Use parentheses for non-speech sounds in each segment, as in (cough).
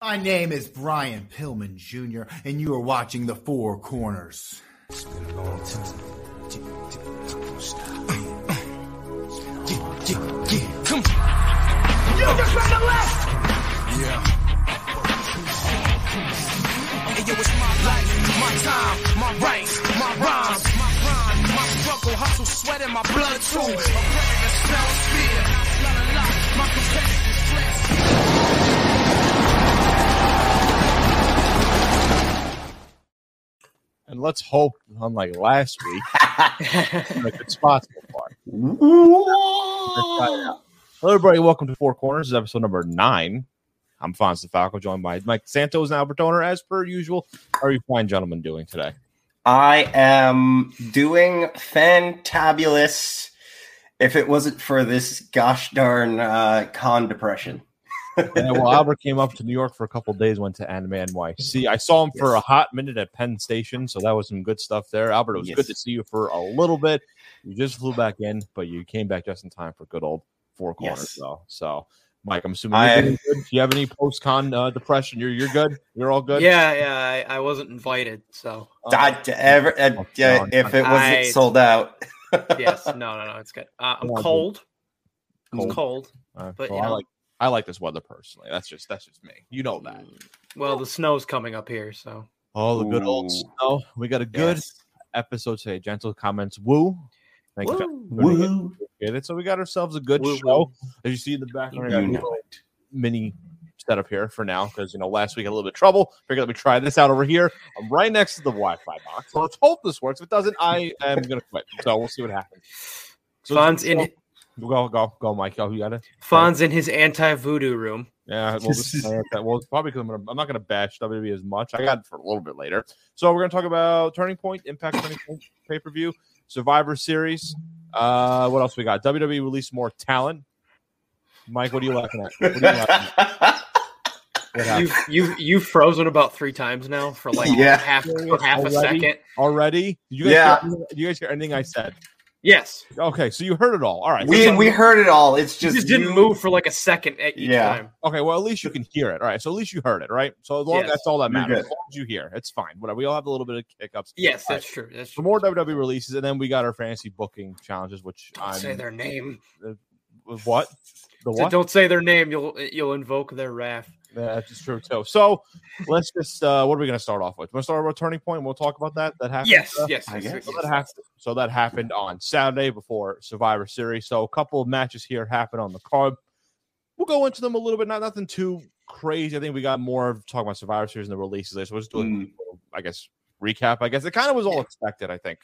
My name is Brian Pillman Jr., and you are watching The Four Corners. It's been a long time. Come You just ran the left! Yeah. Hey, yo, it's my life, my time, my rights, my rhymes, my grind, my struggle, hustle, sweat in my blood too. I'm ready to spell fear. La la la, my competitive flex. And let's hope, unlike last week, (laughs) good spot so far. Hello, everybody. Welcome to Four Corners. This is episode number nine. I'm Fonz DeFalco, joined by Mike Santos and Albert Toner, as per usual. How are you fine gentlemen doing today? I am doing fantabulous. If it wasn't for this gosh darn uh, con depression, yeah, well, Albert came up to New York for a couple days, went to Anime NYC. I saw him for a hot minute at Penn Station, so that was some good stuff there. Albert, it was Yes. good to see you for a little bit. You just flew back in, but you came back just in time for good old Four Corners, Yes. though. So, Mike, I'm assuming you're I- good. Do you have any post con uh, depression? You're you're good. You're all good. Yeah, yeah, I, I wasn't invited, so Uh, I, ever, uh, Oh, yeah, if it wasn't I- sold out, yes, (laughs) no, no, no, it's good. Uh, I'm cold. Cold. It's cold. uh, but, well, you I know. like I like this weather personally. That's just that's just me. You know that. Mm. Well, the snow's coming up here, so Oh, the good old snow. We got a good Yes. episode today. Gentle comments. Woo. Thank you. Woo. Woohoo. Appreciate it. So we got ourselves a good Woo, show. As you see in the background, I got a You know mini setup here for now because you know last week I had a little bit of trouble. Figured let me try this out over here. I'm right next to the Wi-Fi box, so let's hope this works. If it doesn't, I am gonna quit. So we'll see what happens. So Fonz in go go go, Mike. Oh, you got it. Fonz in his anti voodoo room. Yeah, well, this is, well, it's probably because I'm, gonna, I'm not going to bash WWE as much. I got it for a little bit later. So we're going to talk about Turning Point, Impact Turning Point pay per view, Survivor Series. Uh, what else we got? WWE released more talent. Mike, what are you laughing at? What are you laughing at? (laughs) You've you've you've frozen about three times now for like Yeah. half for half a Already? second. Already? Did you guys Yeah. hear, you guys hear anything I said? Yes, Okay, so you heard it all. All right. we so- we heard it all. It's you just just didn't you- move for like a second at each Yeah. time. Okay, well, at least you can hear it. All right, so at least you heard it, right? So as long Yes. that's all that matters. good. As long as you hear, it's fine. Whatever. We all have a little bit of hiccups. Yes, All right. that's true. That's For true. more WWE releases, and then we got our fantasy booking challenges, which I Don't say I'm their name. Uh, what the So? Don't say their name. You'll you'll invoke their wrath. Yeah, that's true too. So let's just uh what are we gonna start off with? We're gonna start with turning point. We'll talk about that. That happened. Yes, uh, yes, I yes, guess. yes, So yes. that happened. So that happened on Saturday before Survivor Series. So a couple of matches here happened on the card. We'll go into them a little bit. Not nothing too crazy. I think we got more of talking about Survivor Series and the releases. there. So we'll just do a Mm. little, I guess recap. I guess it kind of was all expected. I think.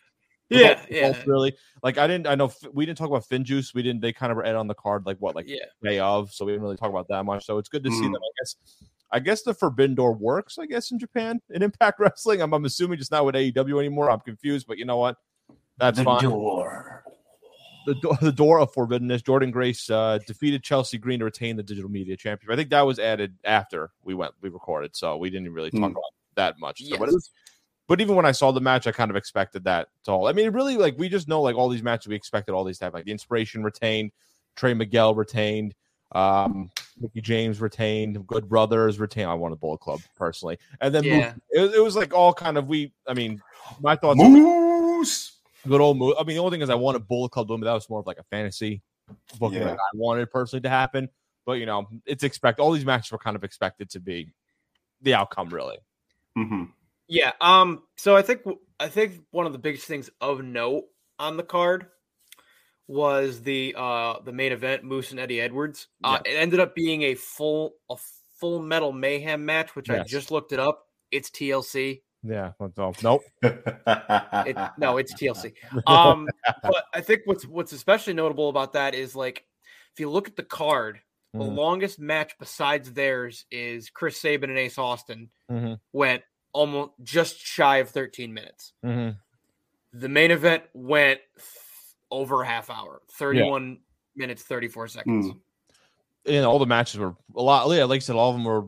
Yeah, Both- yeah, both really. Like I didn't. I know we didn't talk about Fin Juice. We didn't. They kind of were on the card like what like yeah. day of, so we didn't really talk about that much. So it's good to see them. I guess, I guess the Forbidden Door works. I guess in Japan in Impact (laughs) Wrestling. I'm, I'm assuming just not with AEW anymore. I'm confused, but you know what? That's the fine. door. The, do- the door of forbiddenness. Jordynne Grace uh, defeated Chelsea Green to retain the digital media championship. I think that was added after we went we recorded, so we didn't really talk Mm. about that much. So, but, it was, but even when I saw the match, I kind of expected that. To all. I mean, really, like we just know like all these matches we expected all these to have like the inspiration retained, Trey Miguel retained, um, Mickie James retained, Good Brothers retained. I wanted Bullet Club personally, and then Yeah. it, it was like all kind of we. I mean, my thoughts. Moose. Good old move. I mean, the only thing is I wanted Bullet Club to win, but that was more of like a fantasy booking Yeah. that I wanted personally to happen. But you know, it's expect all these matches were kind of expected to be the outcome, really. Mhm. Yeah. Um. So I think I think one of the biggest things of note on the card was the uh the main event Moose and Eddie Edwards. Uh, It ended up being a full a full metal mayhem match, which I just looked it up. It's TLC. Yeah. So, nope. It, no, it's TLC. (laughs) Um, but I think what's what's especially notable about that is like if you look at the card, the Mhm. longest match besides theirs is Chris Sabin and Ace Austin Mhm. went almost just shy of 13 minutes. Mhm. The main event went f- over a half hour, 31 minutes, 34 seconds. Mm. And all the matches were a lot. Yeah, like I said, all of them were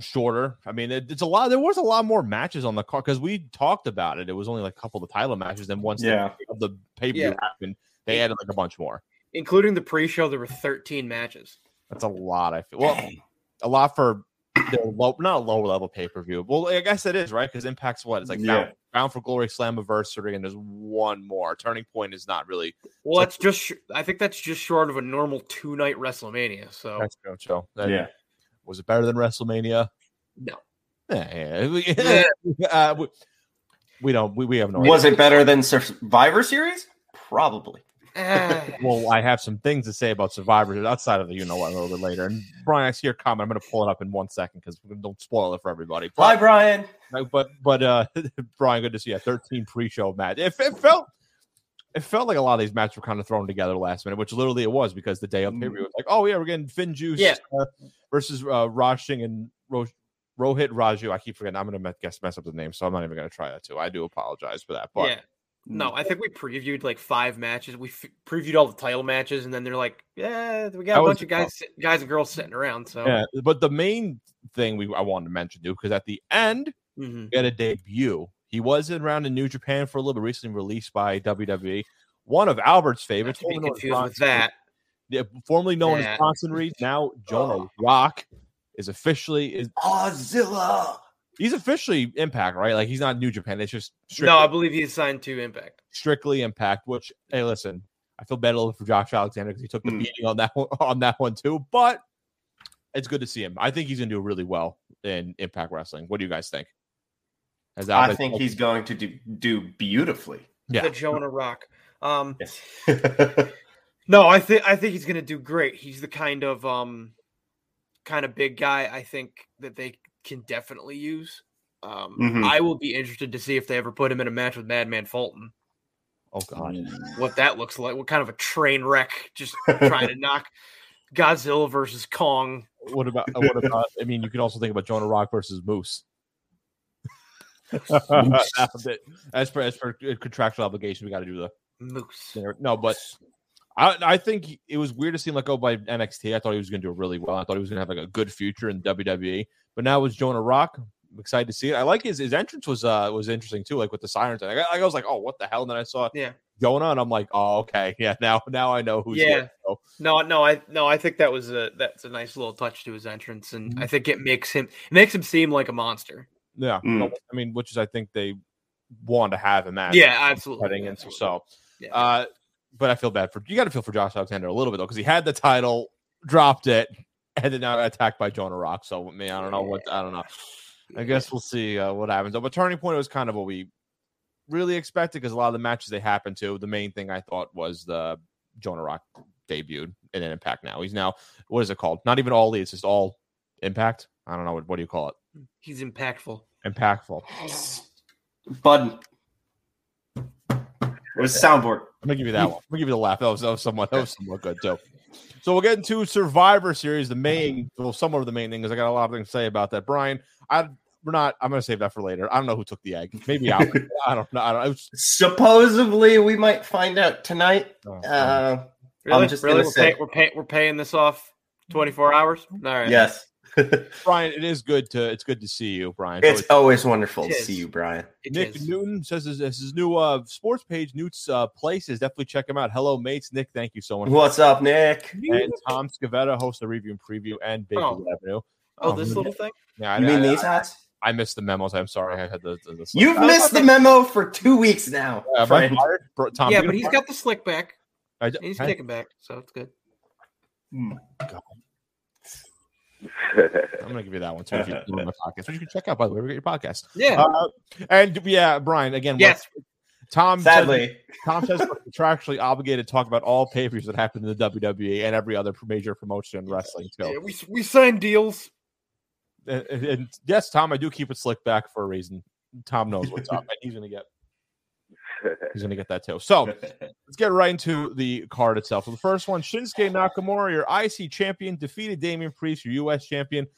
shorter. I mean, it, it's a lot. There was a lot more matches on the card because we talked about it. It was only like a couple of the title matches. Then once Yeah. the, the pay per view Yeah. happened, they added like a bunch more. Including the pre show, there were 13 matches. That's a lot. I feel well, a lot for they're low, not a lower level pay per view. Well, I guess it is right because Impact's what it's like. Yeah. Bound, Bound for Glory, Slammiversary, and there's one more. Turning Point is not really. Well, that's just. I think that's just short of a normal two night WrestleMania. So That's no show. That- yeah. Was it better than WrestleMania? no. Yeah, yeah. (laughs) We, Yeah. uh, we, we don't. We, we have no. Was it better than Survivor Series? Probably. (sighs) Well, I have some things to say about Survivor outside of the you know what a little bit later. And Brian, I see your comment. I'm going to pull it up in one second because don't spoil it for everybody. Hi, Brian. but but uh, (laughs) Brian, good to see you. 13 pre-show match. It, it felt it felt like a lot of these matches were kind of thrown together last minute, which literally it was because the day of pay was like, oh yeah, we're getting Finn Juice Yeah. uh, versus uh, Raj Singh and Ro- Rohit Raju. I keep forgetting. I'm going to guess mess up the name, so I'm not even going to try that too. I do apologize for that. But yeah. No, I think we previewed like five matches. We f- previewed all the title matches, and then they're like, "Yeah, we got That a was bunch of guys, sit- guys and girls sitting around." So, yeah, but the main thing we I wanted to mention too, because at the end Mhm. we had a debut. He was around in New Japan for a little bit, recently released by WWE. One of Albert's favorites, to be formerly known as confused Bronson Reed. that. Yeah, formerly known Yeah. as Bronson Reed, now (laughs) Jonah Rock is officially is Ozilla. He's officially Impact, right? Like he's not New Japan. It's just strictly, No, I believe he's signed to Impact. strictly Impact. Which hey, listen, I feel bad a little for Josh Alexander because he took the Hmm. beating on that one, (laughs) on that one too. But it's good to see him. I think he's gonna do really well in Impact Wrestling. What do you guys think? Has I think he's going to do, do beautifully. Yeah. The Jonah Rock. Um, Yes. (laughs) no, I think I think he's gonna do great. He's the kind of um, kind of big guy. I think that they can definitely use. Um, Mhm. I will be interested to see if they ever put him in a match with Madman Fulton. Oh god. What that looks like. What kind of a train wreck? Just trying to (laughs) knock Godzilla versus Kong. What about uh, what about? I mean, you can also think about Jonah Rock versus Moose. (laughs) (laughs) as per as per contractual obligation, we got to do the Moose. thing. no, but I I think it was weird to see him let go by NXT. I thought he was going to do really well. I thought he was going to have like a good future in WWE. But now with Jonah Rock, I'm excited to see it. I like his his entrance was uh was interesting too, like with the sirens. I, I was like, oh, what the hell? And then I saw Yeah. Jonah, and I'm like, oh, okay, (laughs) yeah. Now now I know who's Yeah. here. So, No, no, I no, I think that was a that's a nice little touch to his entrance, and Mm-hmm. I think it makes him it makes him seem like a monster. yeah, Mm. I mean, which is I think they want to have him as Yeah, absolutely. heading into. So, Yeah. uh, but I feel bad for you. Got to feel for Josh Alexander a little bit though, because he had the title, dropped it, and then now attacked by Jonah Rock. So, me, I don't know what I don't know. I guess we'll see uh, what happens. But turning point was kind of what we really expected because a lot of the matches they happened to. The main thing I thought was the Jonah Rock debuted in an Impact. Now he's now what is it called? Not even all It's just all Impact. I don't know what what do you call it? He's impactful. Impactful. Bud. It was a soundboard. I'm gonna give you that one. I'm gonna give you the laugh. That was, that was somewhat that was (laughs) somewhat good too. So we'll get into Survivor Series. The main, well, somewhat of the main thing is I got a lot of things to say about that. Brian, I we're not. I'm gonna save that for later. I don't know who took the egg. Maybe Albert. (laughs) I don't know. I don't. It was, Supposedly, we might find out tonight. oh, Uh, Really? just really? gonna We're, say- pay, we're, pay, we're paying this off 24 hours? All right. yes. (laughs) Brian, it is good to it's good to see you, Brian. So it's always wonderful It to see you, Brian. It Nick is. Newton says his, this his new uh, sports page, Newt's uh, Places. Definitely check him out. Hello, mates. Nick, thank you so much. What's up, Nick? And Tom Scavetta hosts the review and preview and Big Oh. Revenue. Oh, this Um, little thing? Yeah, I, You mean I, these hats? I missed the memos. I'm sorry. I had the. the, the You've I- missed the memo for two weeks now, Uh, am I Bro, Tom, yeah, but he's fired? got the slick back. I, He's I- kicking back, so it's good. (laughs) I'm gonna give you that one too. If you do my podcast, which you can check out by the way. We get your podcast. Yeah. Uh, and yeah, Brian. Again, what- yes. Tom. says- Sadly, Tom says we're contractually obligated to talk about all pay per views that happen in the WWE and every other major promotion in wrestling too. Yeah, we, we signed deals. And, and- and yes, Tom, I do keep it slick back for a reason. Tom knows what's up, and he's gonna get (laughs) he's gonna get that too. So (laughs) let's get right into the card itself. So the first one, Shinsuke Nakamura, your IC champion, defeated Damian Priest, your US champion. (sighs)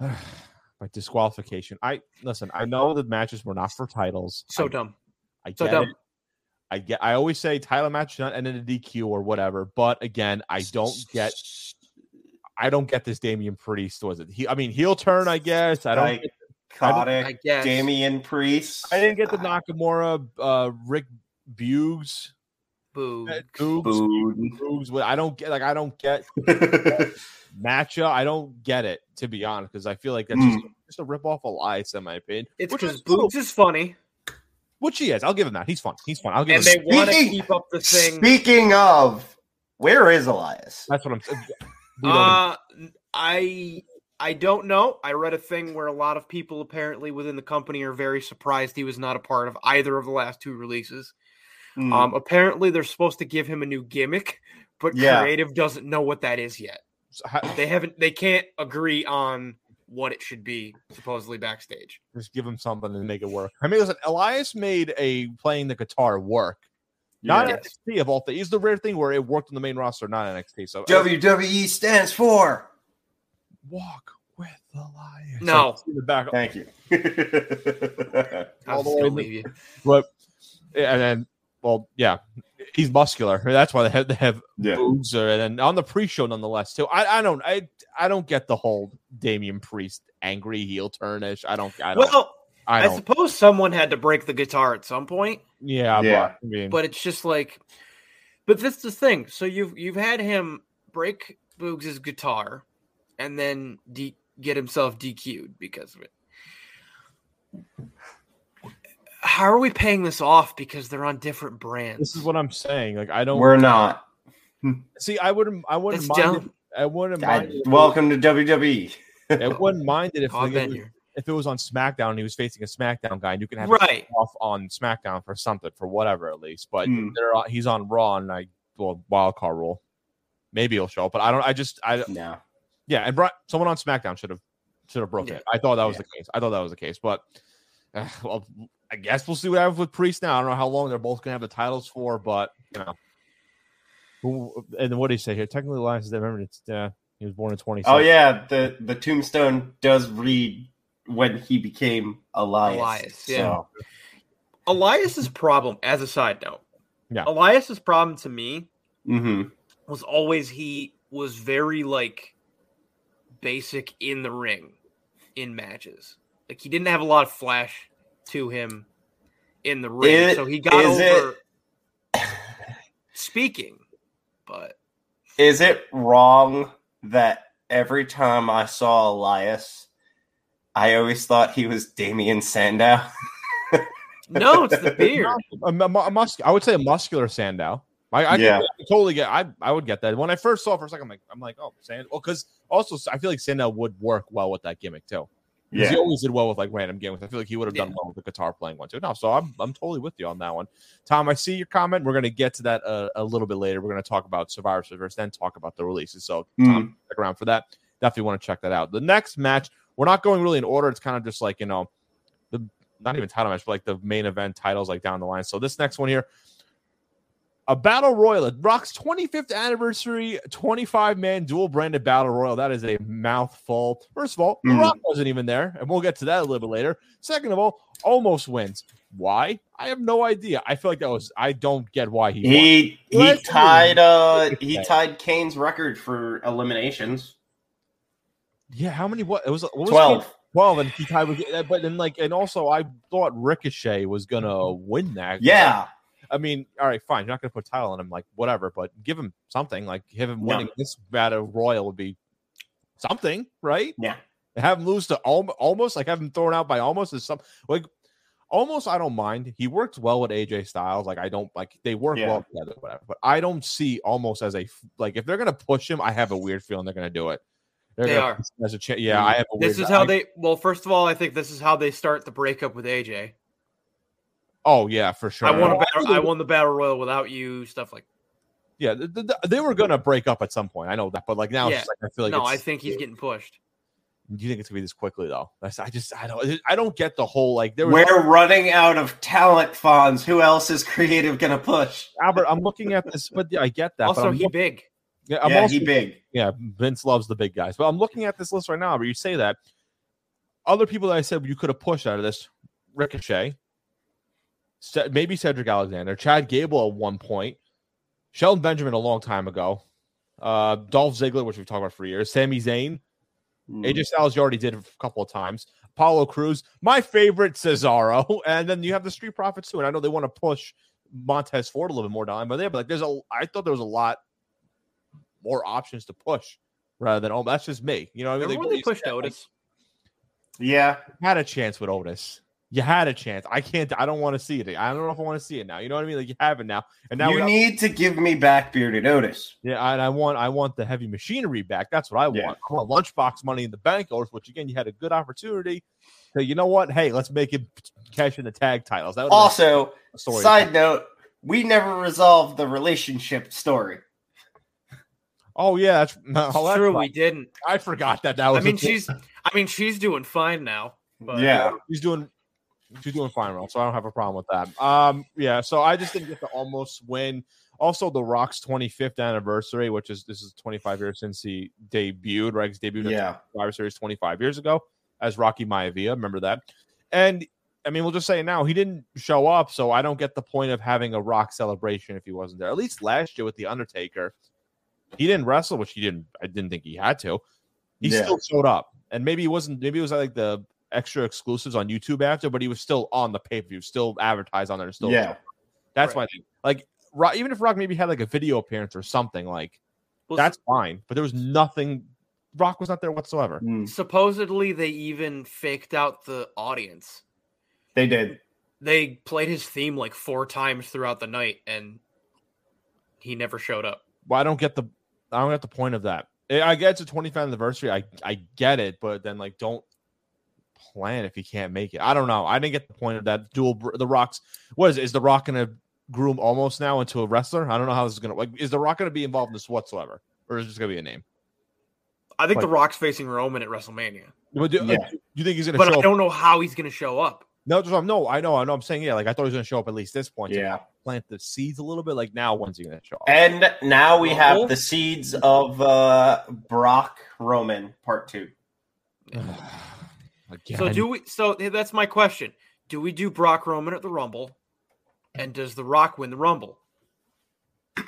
By disqualification. I listen, I know the matches were not for titles. So I, dumb. I so get dumb. it. I get I always say title match should not end in a DQ or whatever, but again, I don't get I don't get this Damian Priest. Was it? He I mean heel turn, I guess. I don't Like, get- Kotick, I guess. Damian Priest. I didn't get the Nakamura uh Rick Boogs. Boo. Boogs. Boogs. I don't get like I don't get (laughs) matcha. I don't get it to be honest because I feel like that's just, Mm. just a rip off Elias in my opinion. It's which because is cool. Boogs is funny, which he is. I'll give him that. He's fun. He's fun. I'll give and him. they want to Speaking- keep up the thing. Speaking of, where is Elias? That's what I'm saying. Uh, I I don't know. I read a thing where a lot of people apparently within the company are very surprised he was not a part of either of the last two releases. Hmm. Um, apparently they're supposed to give him a new gimmick, but Yeah. creative doesn't know what that is yet. ha- They haven't. They can't agree on what it should be. Supposedly backstage. just give him something and make it work. I mean, listen, Elias made a playing the guitar work. Not Yeah. NXT of all things. It's the rare thing where it worked on the main roster, not NXT. So WWE stands for. Walk with the lion. No. Like, in the back, Thank you. I'll All the way to- leave you. but and then well, yeah, he's muscular. That's why they have they have yeah. boobs, or, and then on the pre-show nonetheless too. I, I don't I I don't get the whole Damian Priest angry heel turnish. I don't I don't Well, I I, don't. suppose someone had to break the guitar at some point. yeah, Yeah. But, I mean, but it's just like but this is the thing so you've you've had him break boogs' guitar and then de- get himself dq'd because of it how are we paying this off because they're on different brands this is what I'm saying. Like I don't We're not. (laughs) see. I wouldn't. I wouldn't That's mind. dumb. It, I wouldn't mind. I, it if it welcome to. WWE. was- I wouldn't mind it if, (laughs) Oh, like, it was, if it was on SmackDown. and He was facing a SmackDown guy, and you can have it right off on SmackDown for something for whatever at least. But hmm. they're on, he's on Raw, and I well wild card rule. Maybe he'll show up, but I don't. I just I No. Yeah. And brought someone on SmackDown should have should have broken Yeah. it. I thought that was Yeah. the case. I thought that was the case, but. Uh, well, I guess we'll see what happens with Priest now. I don't know how long they're both gonna have the titles for, but you know. Who, and what do you say here? Technically, Elias is remember it's uh, he was born in twenty. Oh yeah, the the tombstone does read when he became Elias. Elias, yeah. So, elias's problem as a side note Yeah. elias's problem to me mhm. was always he was very like basic in the ring in matches. Like he didn't have a lot of flash to him in the ring, It- so he got is over (laughs) speaking. But Is it wrong that every time I saw Elias, I always thought he was Damien Sandow? (laughs) no, it's the beard. a, mu- a mus- I would say a muscular Sandow. I, I Yeah. could totally get. I I would get that. When I first saw it for a second, I'm like, I'm like, oh, Sandow. Well, because also I feel like Sandow would work well with that gimmick too. 'Cause he always did well with like random gimmicks. I feel like he would have done Yeah. well with the guitar playing one too. No, so I'm I'm totally with you on that one. Tom, I see your comment. We're gonna get to that uh, a little bit later. We're gonna talk about Survivor Series, then talk about the releases. So Tom, stick around for that. Definitely want to check that out. The next match, we're not going really in order. It's kind of just like you know, the not even title match, but like the main event titles like down the line. So this next one here, a battle royal, Rock's 25th anniversary, 25 man dual branded battle royal. That is a mouthful. First of all, Mhm. Rock wasn't even there, and we'll get to that a little bit later. Second of all, Omos wins. Why? I have no idea. I feel like that was. I don't get why he. won. He he Let's tied uh he tied Kane's record for eliminations. Yeah, how many? What it was? What was Twelve. 12 and he tied with but then like and also I thought Ricochet was gonna win that. Yeah. I mean, all right, fine. You're not gonna put title on him, like whatever, but give him something. Like give him No. winning this battle royal would be something, right? Yeah. Have him lose to al- almost like have him thrown out by Omos is some like almost I don't mind. He works well with AJ Styles. Like I don't like they work Yeah. well together, whatever. But I don't see Omos as a like if they're gonna push him, I have a weird feeling they're gonna do it. They're They are. As a cha- yeah, I mm-hmm. have a This is how I- they. Well, first of all, I think this is how they start the breakup with AJ. Oh yeah, for sure. I won. A battle, I won the battle royal without you. Stuff like. Yeah, th- th- they were gonna break up at some point. I know that, but like now, Yeah. it's just like I feel like no, I think he's getting pushed. Do you think it's gonna be this quickly though? That's, I just I don't I don't get the whole like there We're running out of talent Fonz. Who else is creative gonna push? Albert. I'm looking at this, but yeah, I get that. also, I'm he look- big. yeah, I'm yeah, also, he big. yeah, Vince loves the big guys. But I'm looking at this list right now. But you say that other people that I said you could have pushed out of this Ricochet, Ce- maybe Cedric Alexander, Chad Gable at one point, Shelton Benjamin a long time ago, uh, Dolph Ziggler, which we've talked about for years, Sami Zayn. Hmm. AJ Styles, you already did a couple of times. Apollo Crews, my favorite Cesaro, (laughs) and then you have the Street Profits too. And I know they want to push Montez Ford a little bit more down, but there, but like there's a, I thought there was a lot more options to push rather than oh that's just me. You know what I mean? Remember Like, when they you pushed said, like, Otis? Yeah. had a chance with Otis. You had a chance. I can't. I don't want to see it. I don't know if I want to see it now. You know what I mean? Like you have it now, and now you have- need to give me back bearded Otis. yeah. And I want. I want the heavy machinery back. That's what I want. Yeah. I want lunchbox money in the bank, Otis. Which again, you had a good opportunity. So you know what? Hey, let's make it cash in the tag titles. That would've Also, a story. side note, we never resolved the relationship story. Oh yeah, that's, (laughs) no, that's True, right. we didn't. I forgot that. That was. I mean, a she's. I mean, she's doing fine now. But yeah. He's doing she's doing fine, well, so I don't have a problem with that. Um, yeah, so I just didn't get to Omos win. Also, the Rock's 25th anniversary, which is this is 25 years since he debuted, right? He's debuted Yeah. Survivor Series 25 years ago as Rocky Maivia. Remember that? And I mean, we'll just say it now. He didn't show up, so I don't get the point of having a Rock celebration if he wasn't there. At least last year with the Undertaker, he didn't wrestle, which he didn't. I didn't think he had to. He Yeah. still showed up, and maybe he wasn't. Maybe it was like the extra exclusives on YouTube after, but he was still on the pay per view, still advertised on there. Still, Yeah. that's Right. my thing. Like, Rock, even if Rock maybe had like a video appearance or something, like Well, that's fine. But there was nothing. Rock was not there whatsoever. Mm, supposedly they even faked out the audience. they did. They played his theme like four times throughout the night, and he never showed up. Well, I don't get the. I don't get the point of that. I I get it's a 25th anniversary. I I get it, but then like don't plan if he can't make it. I don't know. I didn't get the point of that dual. The Rock's what is it? Is the Rock gonna groom Omos now into a wrestler? I don't know how this is gonna like. Is the Rock gonna be involved in this whatsoever, or is it just gonna be a name? I think Like- The Rock's facing Roman at WrestleMania, But do, Yeah. do you think he's gonna but show I don't know how he's going to show up. No, just, no, I know, I know. I'm saying yeah. Like I thought he was gonna show up at least this point. to Yeah. plant the seeds a little bit. Like now, when's he gonna show up? And now we Rumble? have the seeds of uh, Brock Roman Part Two. (sighs) Again. So do we? So that's my question: Do we do Brock Roman at the Rumble, and does The Rock win the Rumble? (clears throat)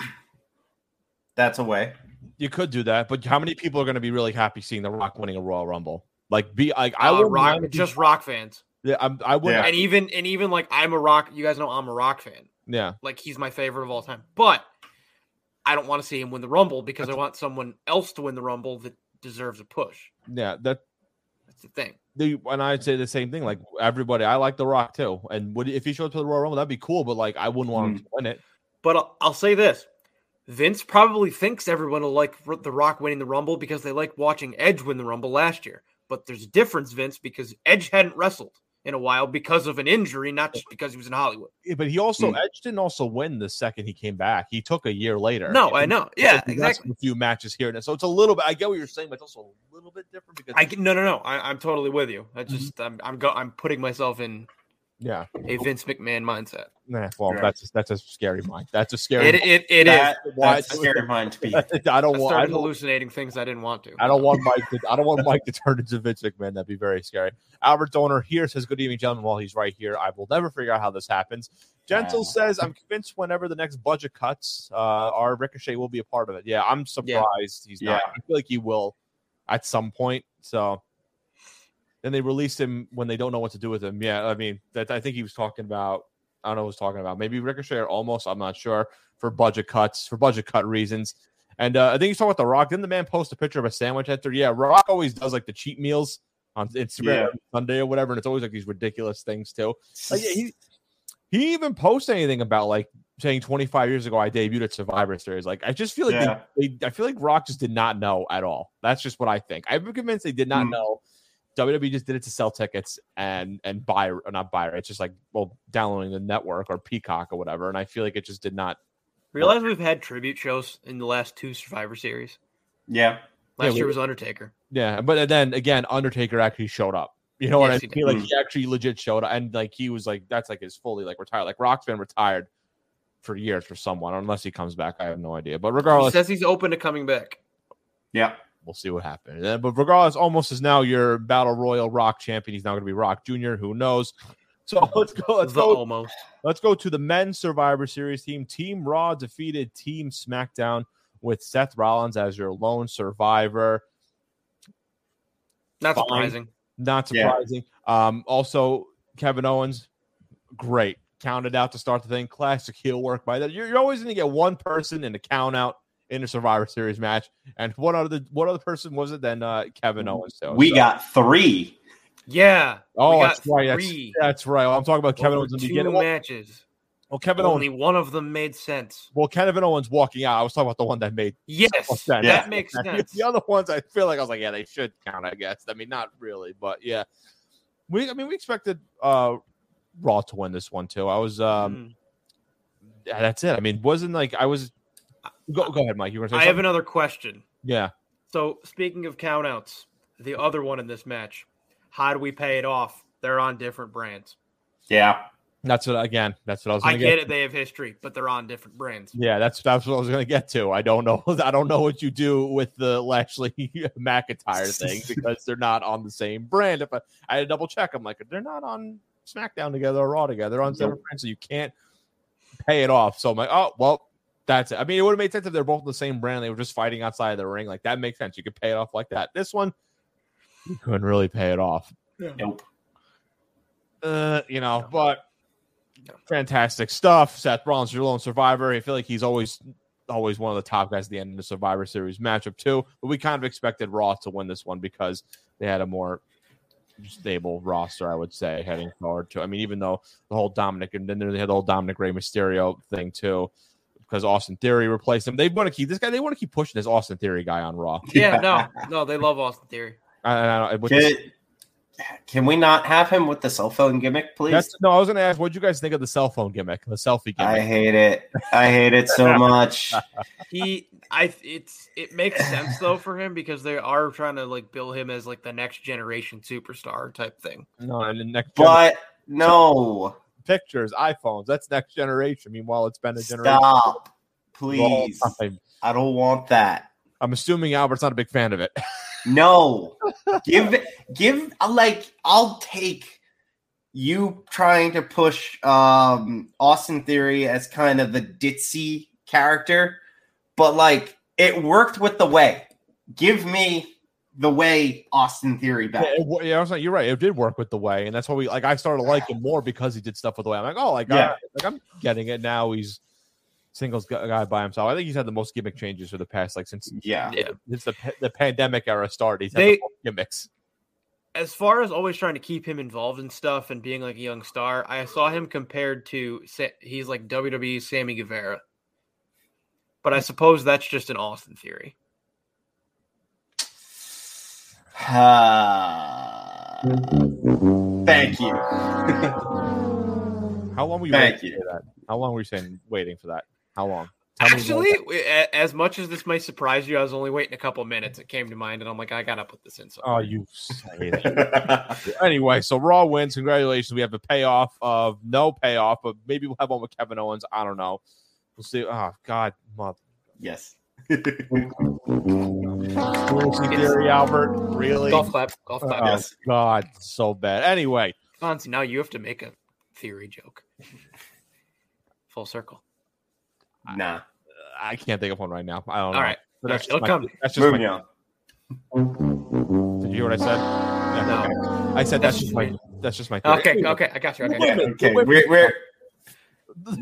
That's a way. You could do that, but how many people are going to be really happy seeing The Rock winning a Royal Rumble? Like, be like, I Uh, would rock, just Rock fans, yeah, I'm, I would, Yeah. and even and even like I'm a Rock. You guys know I'm a Rock fan. yeah, Like he's my favorite of all time. But I don't want to see him win the Rumble because I want someone else to win the Rumble that deserves a push. yeah. That That's the thing. The and I'd say the same thing. Like everybody, I like The Rock too. And would if he showed up to the Royal Rumble, that'd be cool. But like, I wouldn't want him mm. to win it. But I'll, I'll say this: Vince probably thinks everyone will like the Rock winning the Rumble because they like watching Edge win the Rumble last year. But there's a difference, Vince, because Edge hadn't wrestled in a while because of an injury, not just because he was in Hollywood. Yeah, But he also Hmm. Edge didn't also win the second he came back. He took a year later. No, I know. Yeah, exactly. A few matches here and there. So it's a little bit. I get what you're saying, but it's also a little bit different because I no no no. I, I'm totally with you. I Mm-hmm. just I'm I'm go, I'm putting myself in yeah. a Vince McMahon mindset. Nah, well, Right. that's that's a scary mind. That's a scary. It it, it is. that, Why- that's a scary mind to be. (laughs) I don't I want. I started don't, hallucinating things I didn't want to. I don't want Mike. To, I don't want Mike to turn into Vince McMahon. That'd be very scary. Albert Donor here says, "Good evening, gentlemen." While he's right here, I will never figure out how this happens. Gentle Yeah. says, "I'm convinced whenever the next budget cuts, uh, our Ricochet will be a part of it." Yeah, I'm surprised he's not. Yeah. I feel like he will at some point. So then they released him when they don't know what to do with him. Yeah, I mean that. I think he was talking about. I don't know what he was talking about. Maybe Ricochet or Omos. I'm not sure for budget cuts for budget cut reasons. And uh, I think he's talking about The Rock. Didn't the man post a picture of a sandwich after? Yeah, Rock always does like the cheat meals on Instagram Yeah. Sunday or whatever, and it's always like these ridiculous things too. Like, yeah, he (laughs) he even posts anything about like saying 25 years ago I debuted at Survivor Series. Like I just feel like Yeah. they, they I feel like Rock just did not know at all. That's just what I think. I'm convinced they did not Hmm. know. WWE just did it to sell tickets and and buy or not buy. It's just like well downloading the network or Peacock or whatever. And I feel like it just did not. Realize we've had tribute shows in the last two Survivor Series. Yeah. Last we- year was Undertaker. Yeah, but then again, Undertaker actually showed up. You know what I mean? did. Like hmm. he actually legit showed up, and like he was like that's like his fully like retired. Like Rock's been retired for years for someone, unless he comes back. I have no idea. But He regardless, says he's open to coming back. Yeah. We'll see what happens. But regardless, Omos is now your battle royal Rock champion. He's now going to be Rock Junior. Who knows? (laughs) So let's go. Let's go. Omos. Let's go to the men's Survivor Series team. Team Raw defeated Team SmackDown with Seth Rollins as your lone survivor. Not Fine. surprising. Not Yeah. surprising. Um, also, Kevin Owens, great. Counted out to start the thing. Classic heel work by that. You're, you're always going to get one person in the count out in a Survivor Series match. And what other what other person was it than uh, Kevin Owens? Too. We So- got three. Yeah. oh, we that's right. That's, three. that's right. I'm talking about Kevin Over Owens in the two beginning. Matches. well, Kevin Only Owens. one of them made sense. Well, Kevin Owens walking out. I was talking about the one that made Yes, sense. that Yeah. makes (laughs) sense. The other ones, I feel like I was like, yeah, they should count. I guess. I mean, not really, but yeah. We, I mean, we expected uh Raw to win this one too. I was, um, Mm. yeah, that's it. I mean, wasn't like I was. Go, go ahead, Mike. You want to say I have another question. Yeah. So speaking of countouts, the other one in this match, how do we pay it off? They're on different brands. Yeah. That's what again. That's what I was. I Gonna get it; they have history, but they're on different brands. Yeah, that's that's what I was going to get to. I don't know. (laughs) I don't know what you do with the Lashley (laughs) McIntyre (laughs) thing because they're not on the same brand. If I, I had to double check, I'm like, they're not on SmackDown together or Raw together. They're on separate brands, so you can't pay it off. So I'm like, oh well, that's it. I mean, it would have made sense if they're both the same brand. They were just fighting outside of the ring. Like that makes sense. You could pay it off like that. This one, you couldn't really pay it off. Nope. Uh, you know, but fantastic stuff. Seth Rollins, your lone survivor. I feel like he's always always one of the top guys at the end of the Survivor Series matchup too. But we kind of expected Raw to win this one because they had a more stable roster, I would say, heading forward to. I mean, even though the whole Dominic and then they had the whole Dominic Rey Mysterio thing too. Because Austin Theory replaced him, they want to keep this guy. They want to keep pushing this Austin Theory guy on Raw. (laughs) Yeah, no, no, they love Austin Theory. I, I, I, with this- Can, can we not have him with the cell phone gimmick, please? that's, no, I was going to ask, what do you guys think of the cell phone gimmick, the selfie gimmick? I hate it. I hate it so much. (laughs) He, I, it's it makes sense though for him because they are trying to like bill him as like the next generation superstar type thing. no, and the next gen- But no. Pictures, iPhones. That's next generation. Meanwhile, it's been a generation. Stop. Please. I don't want that. I'm assuming Albert's not a big fan of it. (laughs) No. give give like I'll take you trying to push um Austin Theory as kind of the ditzy character, but like it worked with the way. Give me the way Austin Theory back. yeah, it yeah, I was like, you're right. It did work with the way, and that's why we like. I started to like him more because he did stuff with the way. I'm like, oh, like, Yeah. all right, like I'm getting it now. He's singles guy by himself. I think he's had the most gimmick changes for the past like since Yeah. Yeah. since the the pandemic era started. He's had They- the most gimmicks. As far as always trying to keep him involved in stuff and being like a young star, I saw him compared to Sa- he's like WWE Sammy Guevara. But I suppose that's just an Austin theory. Ah. Thank you. (laughs) How long were you Thank waiting you. for that? How long were you saying waiting for that? How long? Tell Actually, a- as much as this might surprise you, I was only waiting a couple minutes. It came to mind, and I'm like, I gotta put this in. Oh, you say that. (laughs) anyway, so Raw wins. Congratulations. We have a payoff of no payoff, but maybe we'll have one with Kevin Owens. I don't know. We'll see. Oh God, mother. yes. (laughs) Conspiracy theory, Albert. Really? golf clap, golf clap. Oh Yes. God, so bad. Anyway, Fonzie, now you have to make a theory joke. Full circle. Nah. I can't think of one right now. I don't know. All right. But that's It'll just my, come. That's just Moving my, on. Did you hear what I said? Yeah, No. okay. I said that's, That's just just my. me. That's just my. theory. Okay, okay, I got you. Okay. Yeah, Women. okay. We're, we're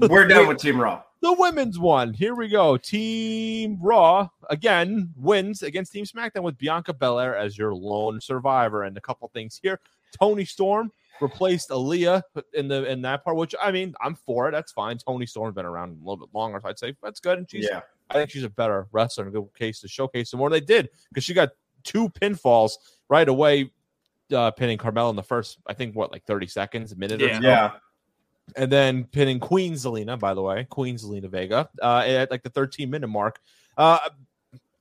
we're done (laughs) with Team Raw. The women's one. Here we go. Team Raw again wins against Team SmackDown with Bianca Belair as your lone survivor. And a couple things here. Toni Storm replaced Aliyah in the in that part, which I mean, I'm for it. That's fine. Toni Storm's been around a little bit longer, so I'd say that's good. And she's Yeah. I think she's a better wrestler and a good case to showcase some more. They did because she got two pinfalls right away, uh, pinning Carmella in the first, I think, what, like 30 seconds, a minute or so Yeah. And then pinning Queen Zelina, by the way, Queen Zelina Vega, uh, at like the 13 minute mark. Uh,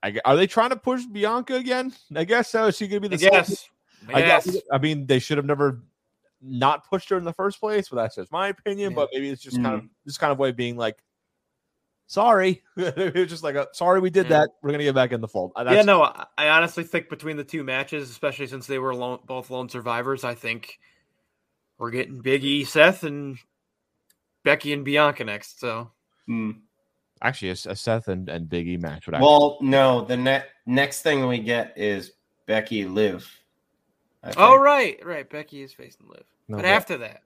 I, are they trying to push Bianca again? I guess so. Is she going to be the Yes. second- I Yes. guess. I mean, they should have never not pushed her in the first place, but that's just my opinion. Yeah. But maybe it's just kind of this kind of way of being like, sorry, (laughs) it's just like, a, sorry, we did Yeah. that. We're gonna get back in the fold. Uh, yeah, no, I, I honestly think between the two matches, especially since they were lone, both lone survivors, I think we're getting Big E, Seth, and Becky and Bianca next. So Hmm. actually a, a Seth and, and Big E match. Would actually, Well, no. The ne- next thing we get is Becky Liv. I Oh right, right. Becky is facing Liv. No, but but- after that,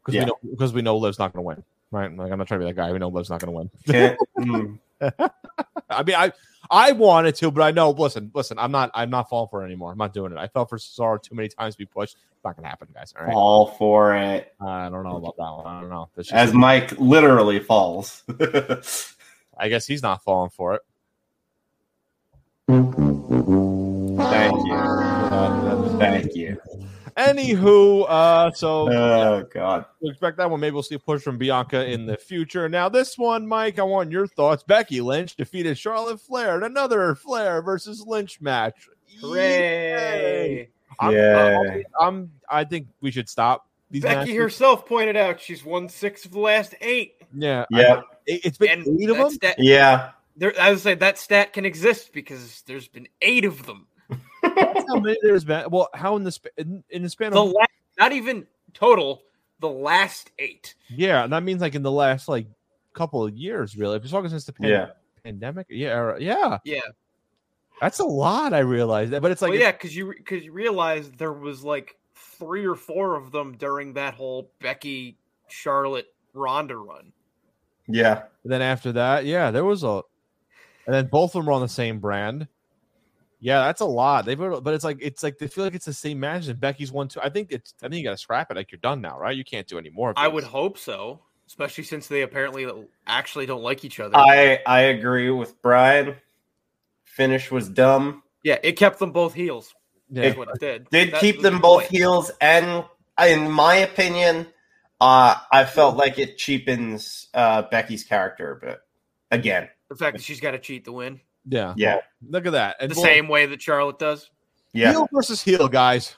because Yeah. we know because we know Liv's not gonna win. Right? Like I'm not trying to be that guy. We know Liv's not gonna win. Can- (laughs) hmm. I mean, I I wanted to, but I know. Listen, listen. I'm not. I'm not falling for it anymore. I'm not doing it. I fell for Cesaro too many times to be pushed. It's not gonna happen, guys. All right. All for it. I don't know about that one. I don't know. As Mike literally falls. (laughs) I guess he's not falling for it. Thank you. Thank you. Anywho, uh, so Oh God. we expect that one. Maybe we'll see a push from Bianca in the future. Now, this one, Mike, I want your thoughts. Becky Lynch defeated Charlotte Flair in another Flair versus Lynch match. Hooray! I'm, Yeah. I'm, I'm- i think we should stop these Becky matches. herself pointed out she's won six of the last eight. Yeah, Yeah. it, it's been And eight of them. stat, Yeah. there, I would say that stat can exist because there's been eight of them. That's how many there's been. Well, how in the span in, in the span The of last, not even total, the last eight. yeah, and that means like in the last like couple of years, really. If you're talking since the pan- Yeah. pandemic, yeah, or- yeah, Yeah. that's a lot. I realized that, but it's like well, yeah, because you because you realize there was like three or four of them during that whole Becky Charlotte Ronda run. Yeah. And then after that, yeah, there was a, and then both of them were on the same brand. Yeah, that's a lot. They've, but it's like it's like they feel like it's the same match. And Becky's one too. I think it's. I think you got to scrap it. Like you're done now, right? You can't do any more. I would hope so, especially since they apparently actually don't like each other. I I agree with Brian. Finish was dumb. yeah, it kept them both heels. Yeah. That's what it did. Did That keep them both point. heels, and in my opinion, uh, I felt like it cheapens uh, Becky's character. But again, The fact that she's got to cheat to win, yeah, yeah, Look at that. And the both- same way that Charlotte does. yeah, heel versus heel, guys.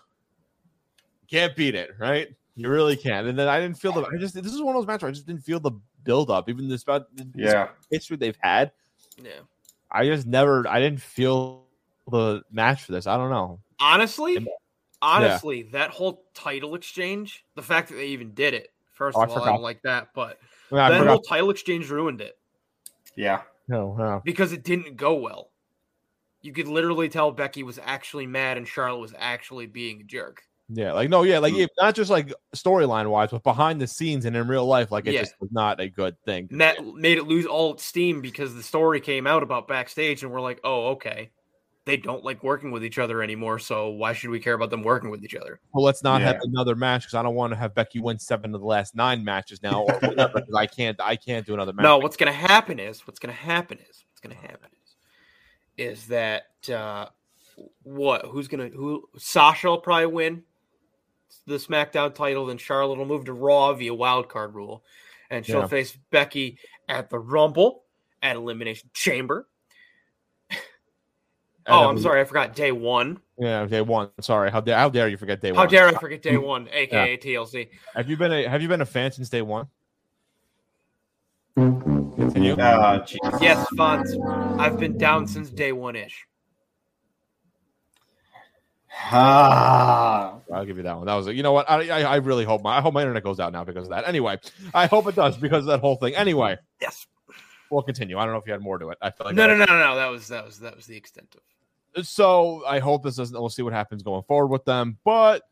Can't beat it, right? You really can't. And then I didn't feel the. I just this is one of those matches I just didn't feel the build up. Even this about this yeah. history they've had. Yeah. I just never. I didn't feel the match for this. I don't know. Honestly, And- honestly, that whole title exchange, the fact that they even did it, first Oh, I of all, I don't like that, but I, mean, that whole title exchange ruined it yeah. No, no. because it didn't go well. You could literally tell Becky was actually mad and Charlotte was actually being a jerk. Yeah, like no, yeah, like Mm. if- not just like storyline wise, but behind the scenes and in real life, like it Yeah. just was not a good thing. And that made it lose all its steam because the story came out about backstage, and we're like, oh, okay. They don't like working with each other anymore, so why should we care about them working with each other? Well, let's not have another match because I don't want to have Becky win seven of the last nine matches now, or whatever. 'cause I can't, I can't do another (laughs) match. No, what's gonna happen is what's gonna happen is what's gonna happen is is that uh what who's gonna who Sasha will probably win the SmackDown title, then Charlotte will move to Raw via wild card rule, and she'll Yeah. face Becky at the Rumble at Elimination Chamber. And Oh, I'm sorry, I forgot day one. Yeah, day one. Sorry, how dare, how dare you forget day How one? How dare I forget day one, (laughs) aka TLC? Have you been a Have you been a fan since day one? Continue. Oh. Yes, Fonz. I've been down since day one ish. Ah, I'll give you that one. That was it. You know what? I, I I really hope my I hope my internet goes out now because of that. Anyway, I hope it does because of that whole thing. Anyway, Yes. we'll continue. I don't know if you had more to it. I feel like No, I- no, no, no, no. That was that was that was the extent of. So I hope this doesn't. We'll see what happens going forward with them. But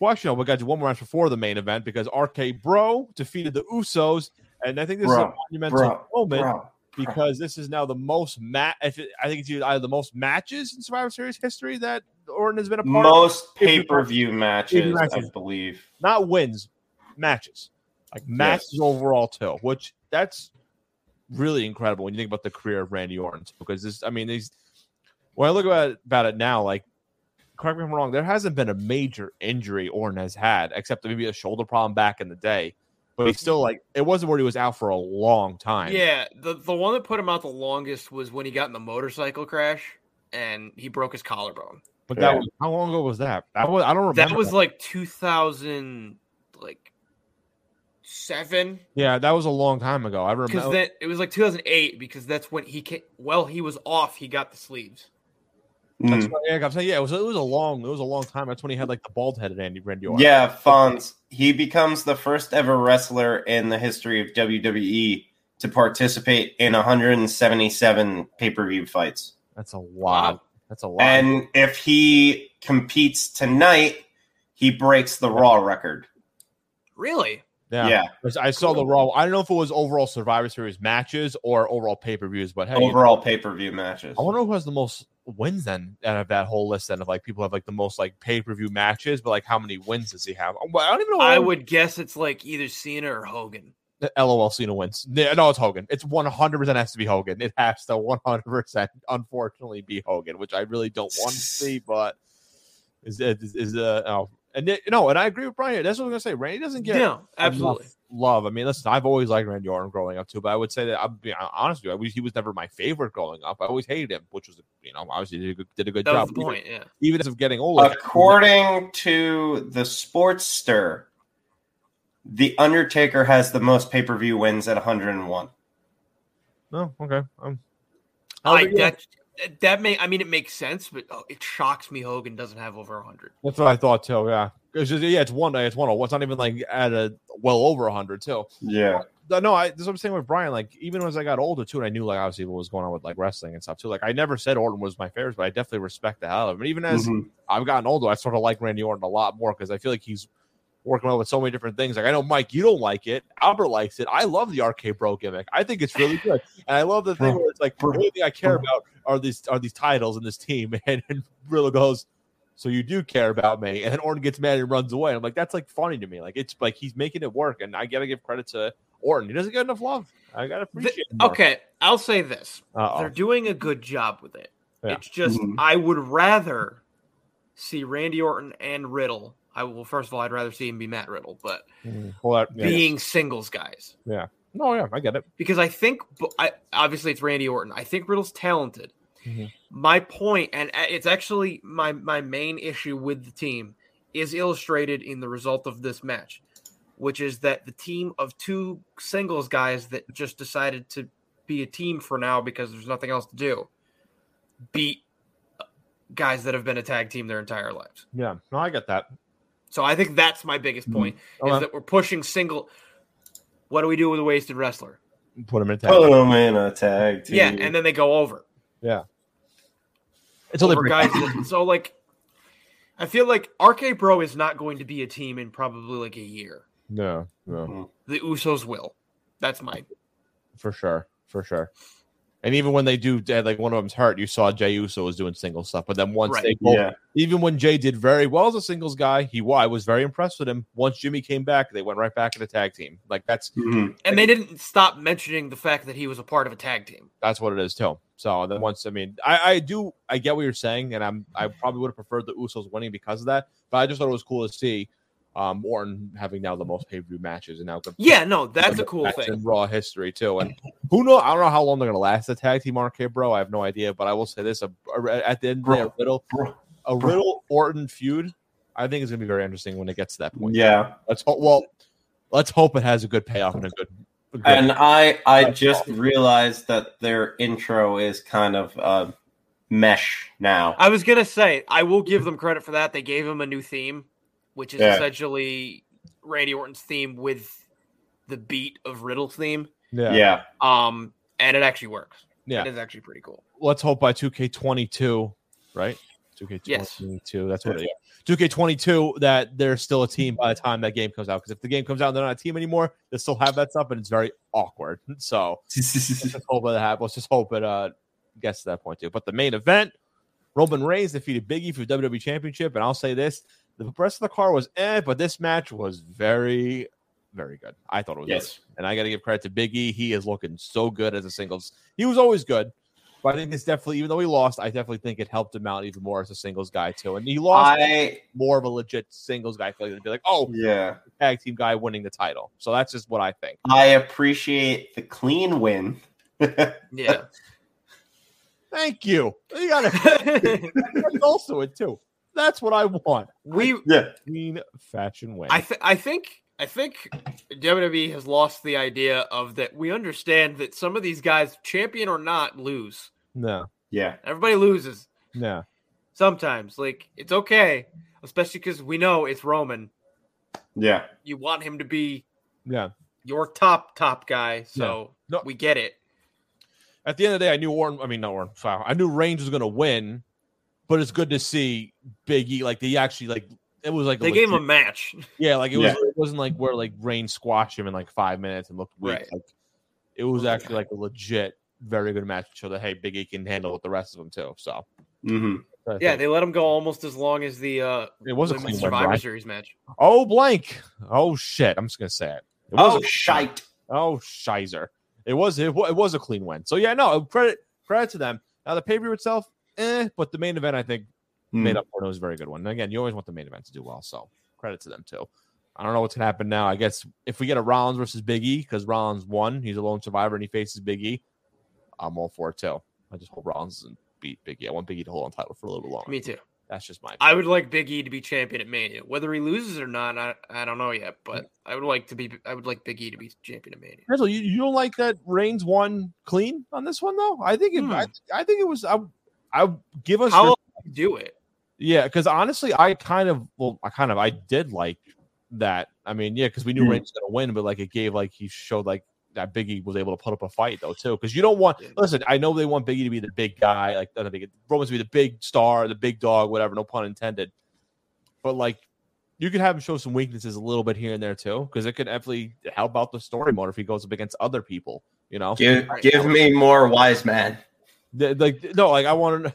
well, actually, no, we got to do one more match before the main event because RK Bro defeated the Usos, and I think this is a monumental bro, moment bro. because this is now the most mat. I think it's either the most matches in Survivor Series history that Orton has been a part of. Most pay per view matches, I believe. Not wins, matches, like matches overall too. Which that's really incredible when you think about the career of Randy Orton because this. I mean, these. When I look about it, about it now, like correct me if I'm wrong, there hasn't been a major injury Orton has had, except maybe a shoulder problem back in the day. But he's still like it wasn't where he was out for a long time. Yeah, the the one that put him out the longest was when he got in the motorcycle crash and he broke his collarbone. But that Yeah. was how long ago was that? That was I don't remember. That was like 2000 like 7 yeah, that was a long time ago. I because remember. then it was like 2008 because that's when he came, well he was off he got the sleeves. That's Mm. what, yeah, I'm saying yeah, it was it was a long it was a long time. That's when he had like the bald headed Andy Randy Orton. Yeah, Fonz. He becomes the first ever wrestler in the history of WWE to participate in 177 pay per view fights. that's a lot. That's a lot. And if he competes tonight, he breaks the Raw record. Really? Yeah. Yeah. I saw the Raw. I don't know if it was overall Survivor Series matches or overall pay per views, but hey, Overall pay per view matches. I wonder who has the most wins then out of that whole list. Then of like people have like the most like pay per view matches, but like how many wins does he have? I don't even know. I would guess it's like either Cena or Hogan. LOL Cena wins. No, it's Hogan. It's 100% has to be Hogan. It has to 100% unfortunately be Hogan, which I really don't want to see, but is is, is uh oh. And it- no, and I agree with Brian. That's what I'm gonna say. Randy doesn't get Yeah, absolutely. love. I mean, listen, I've always liked Randy Orton growing up too, but I would say that I'm being honest with you, I wish he was never my favorite growing up. I always hated him, which was you know obviously did a good, did a good That job. was the point. Yeah. Even, even as of getting older, According to the Sportster, The Undertaker has the most pay per view wins at 101. no, okay, um, I, yeah. that that may I mean it makes sense, but oh, it shocks me Hogan doesn't have over hundred. That's what I thought too. Yeah, it's just, yeah, it's one day, it's one. oh, It's not even like at a well over hundred too. Yeah. No, No, I. This is what I'm saying with Brian. Like even as I got older too, and I knew like obviously what was going on with like wrestling and stuff too. Like I never said Orton was my favorite, but I definitely respect the hell of him. And even as Mhm. I've gotten older, I sort of like Randy Orton a lot more because I feel like he's working well with so many different things. Like I know Mike, you don't like it. Albert likes it. I love the RK Bro gimmick. I think it's really good, and I love the thing where it's like the only thing I care about are these are these titles and this team, (laughs) and, and Riddle goes. So you do care about me, and then Orton gets mad and runs away. I'm like, that's like funny to me. Like it's like he's making it work, and I gotta give credit to Orton. He doesn't get enough love. I gotta appreciate. him more. Okay, I'll say this: Uh-oh. they're doing a good job with it. Yeah. It's just Mhm. I would rather see Randy Orton and Riddle. I will first of all, I'd rather see him be Matt Riddle, but Mhm. Well, that, yeah. being singles guys Yeah. no, yeah, I get it. because I think I, obviously it's Randy Orton. I think Riddle's talented. Mhm. My point, and uh, it's actually my my main issue with the team, is illustrated in the result of this match, which is that the team of two singles guys that just decided to be a team for now because there's nothing else to do, beat uh, guys that have been a tag team their entire lives. Yeah, no, I get that. So I think that's my biggest mm-hmm. point Okay. is that we're pushing single. What do we do with a wasted wrestler? Put him in tag. Put him in a tag team. Yeah, and then they go over. Yeah, they over bring- guys. (laughs) that- so like, I feel like RK Bro is not going to be a team in probably like a year. No, no, mm-hmm. The Usos will. That's my for sure, for sure. And even when they do, like one of them's hurt, you saw Jey Uso was doing single stuff. But then once Right. they both, yeah. even when Jay did very well as a singles guy, he I was very impressed with him. Once Jimmy came back, they went right back in the tag team. Like that's Mhm. and they didn't stop mentioning the fact that he was a part of a tag team. that's what it is too. So then once I mean, I, I do I get what you're saying, and I'm I probably would have preferred the Usos winning because of that. But I just thought it was cool to see um Orton having now the most pay per view matches and now good Yeah, no, that's a cool thing. in Raw history too. And who know? I don't know how long they're gonna last the tag team RK bro. I have no idea, but I will say this: a, a- at the end of the a Bro, Riddle, bro, a bro. Riddle Orton feud, I think is gonna be very interesting when it gets to that point. Yeah. Let's hope. Well, let's hope it has a good payoff and a good. a good And I I That's just awesome. realized that their intro is kind of uh, mesh now. I was gonna say I will give them credit for that. They gave him a new theme, which is Yeah. essentially Randy Orton's theme with the beat of Riddle's theme. yeah. Yeah. Um, and it actually works. Yeah. It is actually pretty cool. Let's hope by 2K22, right? 2K22. That's what it is. 2K22 that they're still a team by the time that game comes out. Because if the game comes out and they're not a team anymore, they still have that stuff, and it's very awkward. (laughs) So let's just hope that happens. Let's just hope it uh gets to that point too. But the main event, Roman Reigns defeated Biggie for the WWE Championship, and I'll say this: the rest of the car was eh, but this match was very, very good. I thought it was Yes. good. and I got to give credit to Biggie. He is looking so good as a singles. He was always good, but I think it's definitely, even though he lost, I definitely think it helped him out even more as a singles guy too. And he lost I more of a legit singles guy. I feel like they'd be like, oh, yeah. tag team guy winning the title. So that's just what I think. I appreciate the clean win. (laughs) Yeah. Thank you. You got to (laughs) (laughs) also it too. That's what I want. we yeah. Clean fashion win. I th- I think I think WWE has lost the idea of that we understand that some of these guys, champion or not, lose. no, Yeah. Everybody loses no. sometimes. Like it's okay, especially because we know it's Roman. Yeah. You want him to be Yeah. your top top guy, so No. we get it. At the end of the day, I knew Orton. I mean, not Orton. Wow. I knew Reigns was going to win, but it's good to see Big E like they actually like it was like a They gave him a match. (laughs) yeah, like it Yeah. was. It wasn't like where like Rain squashed him in like five minutes and looked weak. Right. Like it was actually like a legit, very good match to show that hey, Big E can handle with the rest of them too. So hmm Yeah, they let him go almost as long as the uh, it was a Women's clean win. Survivor Series match. Oh blank. Oh shit. I'm just gonna say it. It was Oh, a- shite. Oh, Shizer. It was it, it was a clean win. So yeah, no credit credit to them. Now the pay per view itself, eh, but the main event I think Hmm. made up for it. It was a very good one. And again, you always want the main event to do well, so credit to them too. I don't know what's gonna happen now. I guess if we get a Rollins versus Big E, because Rollins won, he's a lone survivor and he faces Big E. I'm all for it too. I just hope Rollins doesn't beat Big E. I want Big E to hold on title for a little bit longer. Me too. That's just my. I would like Big E to be champion at Mania. Whether he loses or not, I, I don't know yet. But I would like to be. I would like Big E to be champion at Mania. Hazel, you, you don't like that Reigns won clean on this one though? I think it. Hmm. I, I think it was. I, I give us. How else do you do it? Yeah, because honestly, I kind of well, I kind of I did like that. I mean, yeah, because we knew Hmm. Reigns was gonna win, but like it gave like he showed like that Biggie was able to put up a fight though too. Because you don't want listen, I know they want Biggie to be the big guy, like not the big Roman's to be the big star, the big dog, whatever, no pun intended. But like you could have him show some weaknesses a little bit here and there too, because it could definitely help out the story more if he goes up against other people, you know. Give, give me more wise man. The- like no, like I want to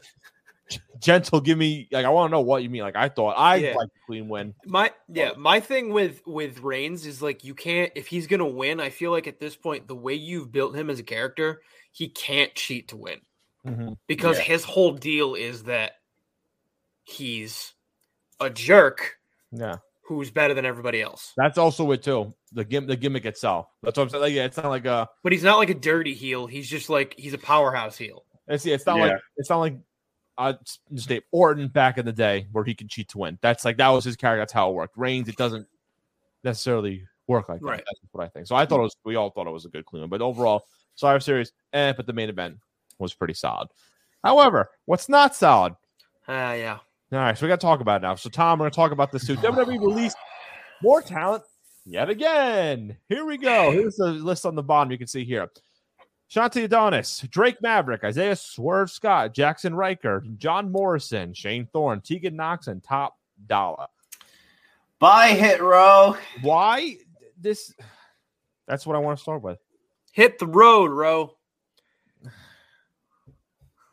gentle. Give me like I want to know what you mean. Like I thought I Yeah. like clean win. My yeah, oh. my thing with with Reigns is like you can't if he's gonna win. I feel like at this point, the way you've built him as a character, he can't cheat to win mm-hmm. because Yeah. his whole deal is that he's a jerk Yeah, who's better than everybody else. that's also it too. The gim- the gimmick itself. That's what I'm saying. Like, yeah, it's not like a. But he's not like a dirty heel. He's just like he's a powerhouse heel. It's it's not Yeah. like it's not like uh just Dave Orton back in the day where he can cheat to win. That's like that was his character. That's how it worked. Reigns, it doesn't necessarily work like that. That's what I think. So I thought it was. We all thought it was a good clean, but overall, Survivor Series, eh. But the main event was pretty solid. However, what's not solid Ah, yeah. All right, so we got to talk about it now. So, Tom, we're going to talk about this too. WWE released more talent yet again. Here we go. Here's the list on the bottom. You can see here: Shanti Adonis, Drake Maverick, Isaiah Swerve Scott, Jaxson Ryker, John Morrison, Shane Thorne, Tegan Nox, and Top Dollar. Bye, Hit Row. Why this? That's what I want to start with. Hit the road, Ro. (laughs)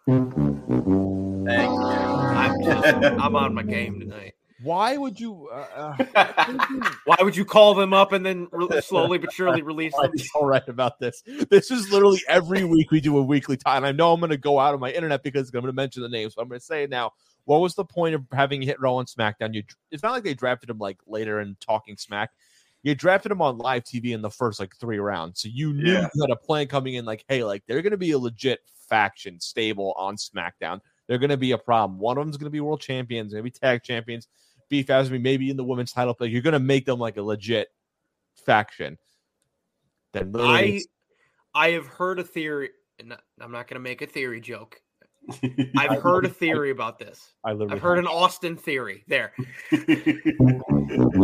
Thank you. I'm just I'm on my game tonight. Why would you? Uh, uh, (laughs) Why would you call them up and then re- slowly but surely (laughs) release them? I'm so right about this. This is literally every week we do a weekly tie, And I know I'm going to go out on my internet because I'm going to mention the names, but I'm going to say it now. What was the point of having hit row on SmackDown? You, it's not like they drafted him like later in Talking Smack. You drafted him on live TV in the first like three rounds, so you knew Yeah. you had a plan coming in. Like, hey, like they're going to be a legit faction stable on SmackDown. They're going to be a problem. One of them's going to be world champions, going to be tag champions. Beef as to be maybe in the women's title play. You're going to make them like a legit faction. Then I I have heard a theory, and I'm not going to make a theory joke. (laughs) I've heard a theory about this. I I've heard an Austin theory. There, (laughs) um, it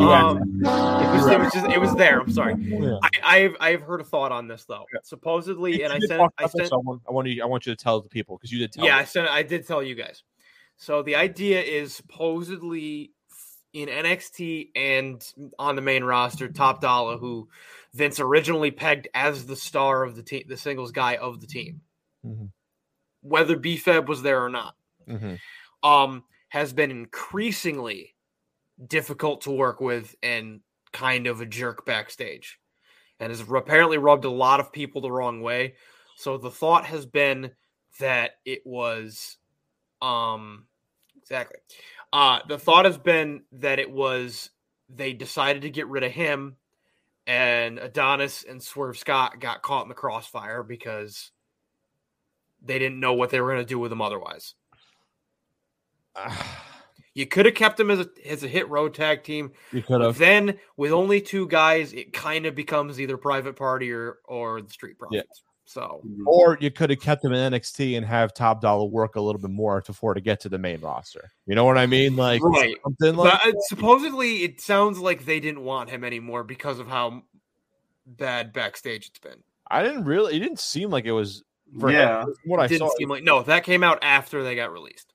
was, it was just it was there. I'm sorry. Yeah. I, I've I've heard a thought on this though. Supposomely, and I You did sent talk I sent I want, I want you. I want you to tell the people because you did tell. yeah, I me. sent I did tell you guys. So the idea is supposedly in NXT and on the main roster, Top Dollar, who Vince originally pegged as the star of the team, the singles guy of the team, Mhm. whether B-Fab was there or not, Mhm. um, has been increasingly difficult to work with and kind of a jerk backstage, and has apparently rubbed a lot of people the wrong way. So the thought has been that it was, um, exactly. Uh, the thought has been that it was they decided to get rid of him, and Adonis and Swerve Scott got caught in the crossfire because they didn't know what they were going to do with him otherwise. (sighs) You could have kept him as a as a Hit Row tag team. you could have. then with only two guys, it kind of becomes either private party or or the street profits. So Or you could have kept him in NXT and have Top Dollar work a little bit more before to get to the main roster. You know what I mean? Like Right. something like but uh, supposedly it sounds like they didn't want him anymore because of how bad backstage it's been. I didn't really. It didn't seem like it was. For yeah. him. From what I Didn't saw. seem like no, that came out after they got released.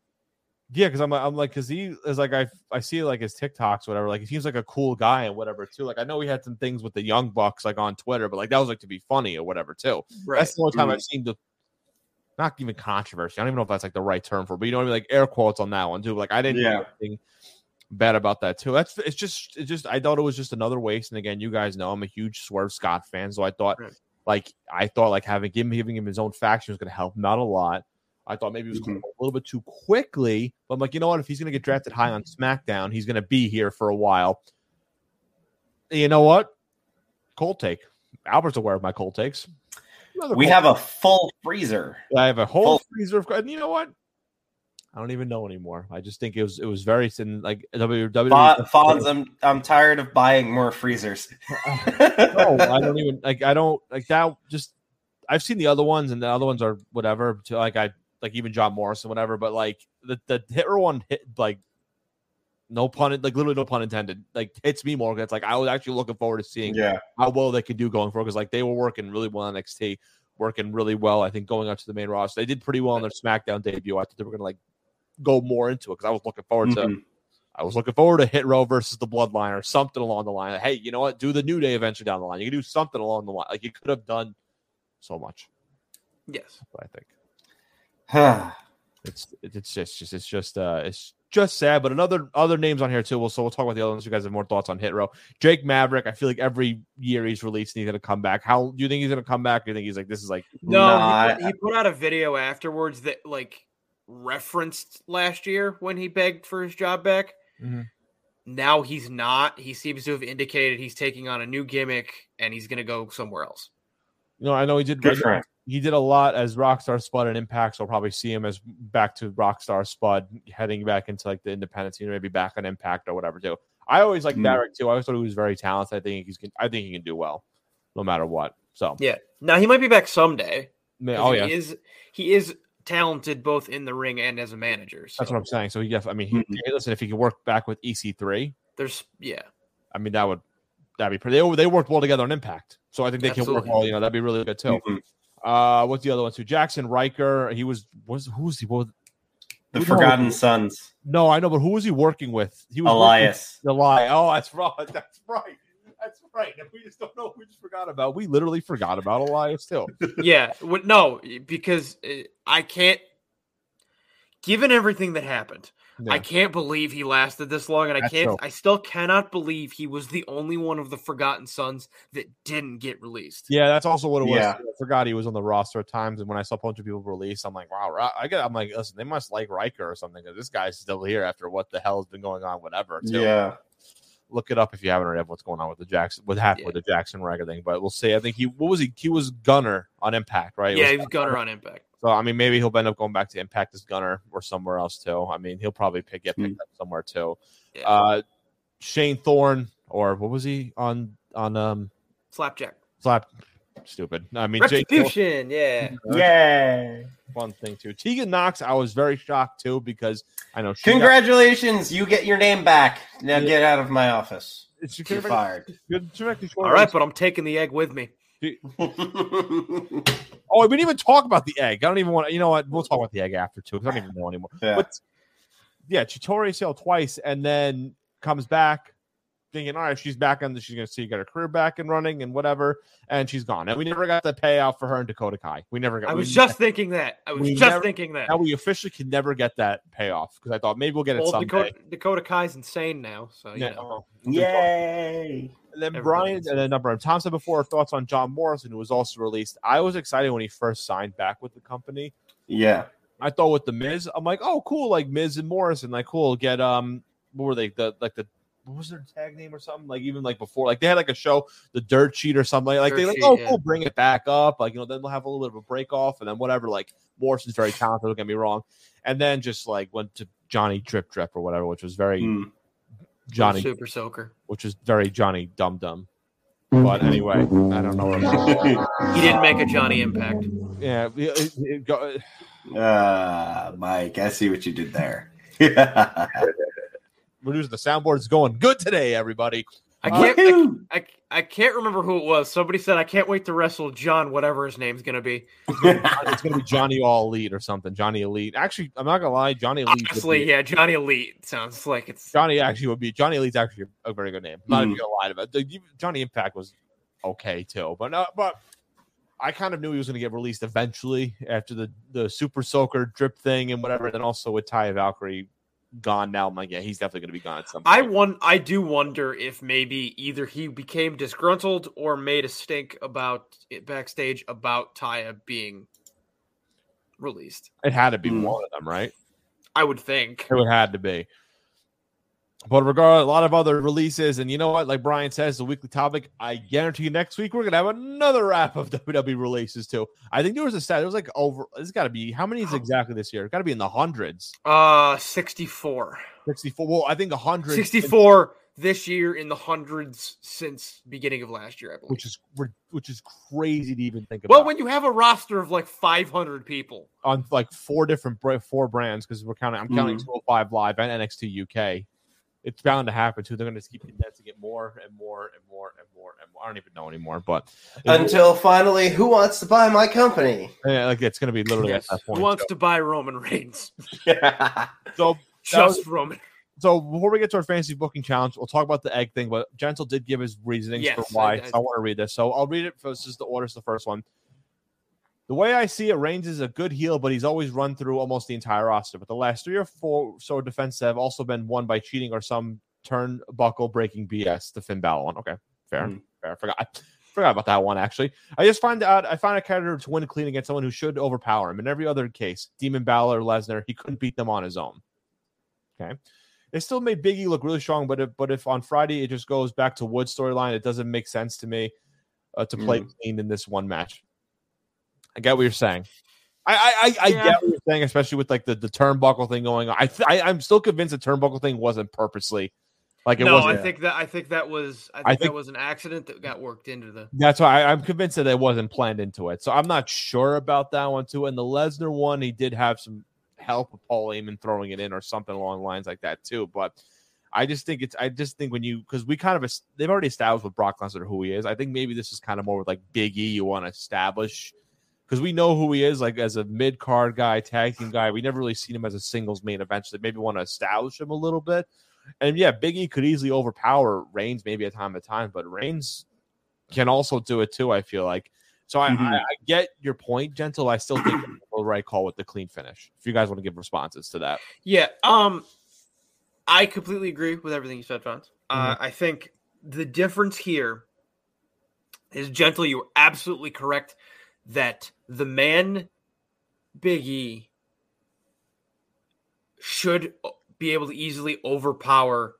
Yeah, because I'm I'm like because he is like I I see like his TikToks whatever like he seems like a cool guy and whatever too. Like I know he had some things with the young bucks like on Twitter, but like that was like to be funny or whatever too. Right. That's the only time Mhm. I've seen the not even controversy. I don't even know if that's like the right term for, it, but you know what I mean. Like air quotes on that one too. Like I didn't Yeah. anything bad about that too. That's it's just it's just I thought it was just another waste. And again, you guys know I'm a huge Swerve Scott fan, so I thought Right. like I thought like having him giving him his own faction was going to help him out a lot. I thought maybe it was Mhm. going a little bit too quickly, but I'm like, you know what? If he's going to get drafted high on SmackDown, he's going to be here for a while. You know what? Cold take. Albert's aware of my cold takes. Another We cold have a full freezer. I have a whole Full- freezer of, and you know what? I don't even know anymore. I just think it was it was very thin. Like WWE. Fon- Fonz, I'm I'm tired of buying more freezers. (laughs) no, I don't even like. I don't like that. Just I've seen the other ones, and the other ones are whatever. To like I like even John Morrison, whatever. But like the the hitter one hit like no pun like literally no pun intended. Like hits me more. It's like I was actually looking forward to seeing Yeah. how well they could do going forward because like they were working really well on NXT, working really well. I think going up to the main roster, they did pretty well in their SmackDown debut. I thought they were gonna like go more into it because I was looking forward to. Mhm. I was looking forward to Hit Row versus the Bloodline or something along the line. Like, hey, you know what? Do the New Day eventually down the line. You can do something along the line. Like you could have done so much. Yes. I think (sighs) it's it's just just it's just uh it's just sad. But another other names on here too. Well, so we'll talk about the other ones. You guys have more thoughts on Hit Row. Drake Maverick. I feel like every year he's released, and he's gonna come back. How do you think he's gonna come back? Do you think he's like this is like No, Nah, he, put, he put out a video afterwards that like referenced last year when he begged for his job back. Mhm. Now he's not. He seems to have indicated he's taking on a new gimmick and he's going to go somewhere else. you know? I know he did. Good for him. He did a lot as Rockstar Spud and Impact, so I'll probably see him as back to Rockstar Spud, heading back into like the independent scene, maybe back on Impact or whatever too. I always like Mm. Derek too. I always thought he was very talented. I think he's I think he can do well, no matter what. So Yeah. Now he might be back someday. man, oh he yeah, is he is talented both in the ring and as a manager. So that's what I'm saying. So he, def- I mean, he, Mhm. hey, listen, if he could work back with EC3, there's yeah. I mean that would that'd be pretty. They, they worked well together on Impact, so I think they can work well. You know, that'd be really good too. Mhm. Uh, what's the other one too? Jaxson Ryker. He was was who was he? What, The No. Forgotten Sons. no, I know, but who was he working with? He was working- Elias. The lie. Oh, that's right. That's right. That's right. And we just don't know. We just forgot about. We literally forgot about Elias too. (laughs) yeah, no, because uh, I can't. Given everything that happened, I can't believe he lasted this long, and I That's can't. true. I still cannot believe he was the only one of the Forgotten Sons that didn't get released. Yeah, that's also what it was. Yeah. I forgot he was on the roster at times, and when I saw a bunch of people release, I'm like, wow. I get. I'm like, listen, they must like Ryker or something because this guy's still here after what the hell has been going on. Whatever. Too. Yeah. Look it up if you haven't already. What's going on with the Jackson? What happened Yeah. with the Jaxson Ryker thing? But we'll see. I think he. What was he? He was Gunner on Impact, right? It yeah, was he was Gunner on Impact. So I mean, maybe he'll end up going back to Impact as Gunner or somewhere else too. I mean, he'll probably pick, get picked up somewhere too. Yeah. Uh, Shane Thorne or what was he on on um Slapjack. Slap? Stupid. I mean, Jake Thorne, Retribution. Yeah. Yay. fun thing too. Tegan Nox, I was very shocked too because I know she got- Congratulations, you get your name back. Now Yeah. get out of my office. she You're could fired. Good, she All right, but I'm taking the egg with me. Oh, we didn't even talk about the egg. I don't even want. You know what? We'll talk about the egg after too because I don't even know anymore. Yeah. But yeah, Chitori sailed twice and then comes back thinking, all right, she's back on the, she's going to see get her career back and running and whatever. And she's gone. And we never got the payout for her and Dakota Kai. We never got I was just thinking that. I was we just never- thinking that. now we officially can never get that payoff because I thought maybe we'll get it Well, someday. Dakota, Dakota Kai's insane now, so you Yeah. know. Yay. And then Brian, and then number of Tom said before thoughts on John Morrison, who was also released. I was excited when he first signed back with the company. Yeah. I thought with the Miz, I'm like, oh, cool, like Miz and Morrison, like cool. Get um, what were they? The like the what was their tag name or something? Like even like before, like they had like a show, the Dirt Sheet or something. Like Dirt they like, Sheet, oh, yeah. cool, bring it back up. Like you know, then we'll have a little bit of a break off, and then whatever. Like Morrison's very talented. Don't get me wrong. And then just like went to Johnny Drip Drip or whatever, which was very Hmm. Johnny, Super soaker. which was very Johnny Dum Dum. But anyway, I don't know. What (laughs) He didn't make a Johnny Impact. yeah, it- it- it go- Uh, Mike, I see what you did there. (laughs) we're using the soundboard's going good today, everybody. I can't. I, I, I can't remember who it was. Somebody said I can't wait to wrestle John, whatever his name's gonna be. it's gonna be Johnny All Elite or something. Johnny Elite. Actually, I'm not gonna lie. Johnny Elite. would Honestly, be- yeah, Johnny Elite sounds like it's. Johnny actually would be Johnny Elite's actually a very good name. I'm not even Mhm. gonna lie about it. Johnny Impact was okay too, but no, but I kind of knew he was gonna get released eventually after the the Super Soaker drip thing and whatever. Then also with Taya Valkyrie gone now, I'm like, yeah, he's definitely gonna be gone at some point. I won. I do wonder if maybe either he became disgruntled or made a stink about it backstage about Taya being released. it had to be Hmm. one of them, right? I would think. It would had to be. But regard a lot of other releases, and you know what? Like Brian says, the weekly topic. I guarantee you, next week we're gonna have another wrap of (laughs) WWE releases too. I think there was a stat. There was like over. It's got to be how many is exactly this year? It's got to be in the hundreds. Uh, sixty-four. Sixty-four. Well, I think a hundred. 64 this year in the hundreds since beginning of last year, I believe. which is which is crazy to even think about. well, when you have a roster of like 500 people, on like four different four brands because we're counting. I'm counting Mhm. 205 Live and NXT UK. It's bound to happen too. They're going to keep condensing it more and more and more and more and more. I don't even know anymore, but Until finally, who wants to buy my company? yeah, like it's going to be literally yes, at that point. who wants to buy Roman Reigns? (laughs) yeah. so Just was- Roman. so before we get to our fantasy booking challenge, we'll talk about the egg thing. But Gentle did give his reasonings Yes, for why. I- I- so I want to read this. So I'll read it. First, this is the order. Is the first one. The way I see it, Reigns is a good heel, but he's always run through almost the entire roster. But the last three or four so defenses have also been won by cheating or some turnbuckle breaking BS. The Finn Balor one. Okay, fair, Mhm. fair. I forgot. I (laughs) forgot about that one actually. I just find out I find a character to win clean against someone who should overpower him. In every other case, Demon Balor, Lesnar, he couldn't beat them on his own. Okay. They still made Biggie look really strong, but if but if on Friday it just goes back to Wood storyline, it doesn't make sense to me uh, to play clean in this one match. I get what you're saying. I I, I, I get what you're saying, especially with like the, the turnbuckle thing going on. I, th- I I'm still convinced the turnbuckle thing wasn't purposely like it no, wasn't. I think that I think that was I think, I that was an accident that got worked into the. That's why I, I'm convinced that it wasn't planned into it. So I'm not sure about that one too. And the Lesnar one, he did have some help with Paul Heyman throwing it in or something along the lines like that too. But I just think it's I just think when you because we kind of they've already established with Brock Lesnar who he is. I think maybe this is kind of more with like Big E. You want to establish because we know who he is like as a mid card guy, tag team guy. We never really seen him as a singles main event. So they maybe want to establish him a little bit. And yeah, Big E could easily overpower Reigns maybe at time to time, but Reigns can also do it too. I feel like so. I, Mhm. I, I get your point, gentle. I still think (clears throat) the right call with the clean finish. If you guys want to give responses to that, Yeah, um, I completely agree with everything you said, Fonz. Uh, I think the difference here is gentle. You were absolutely correct that the man Big E should be able to easily overpower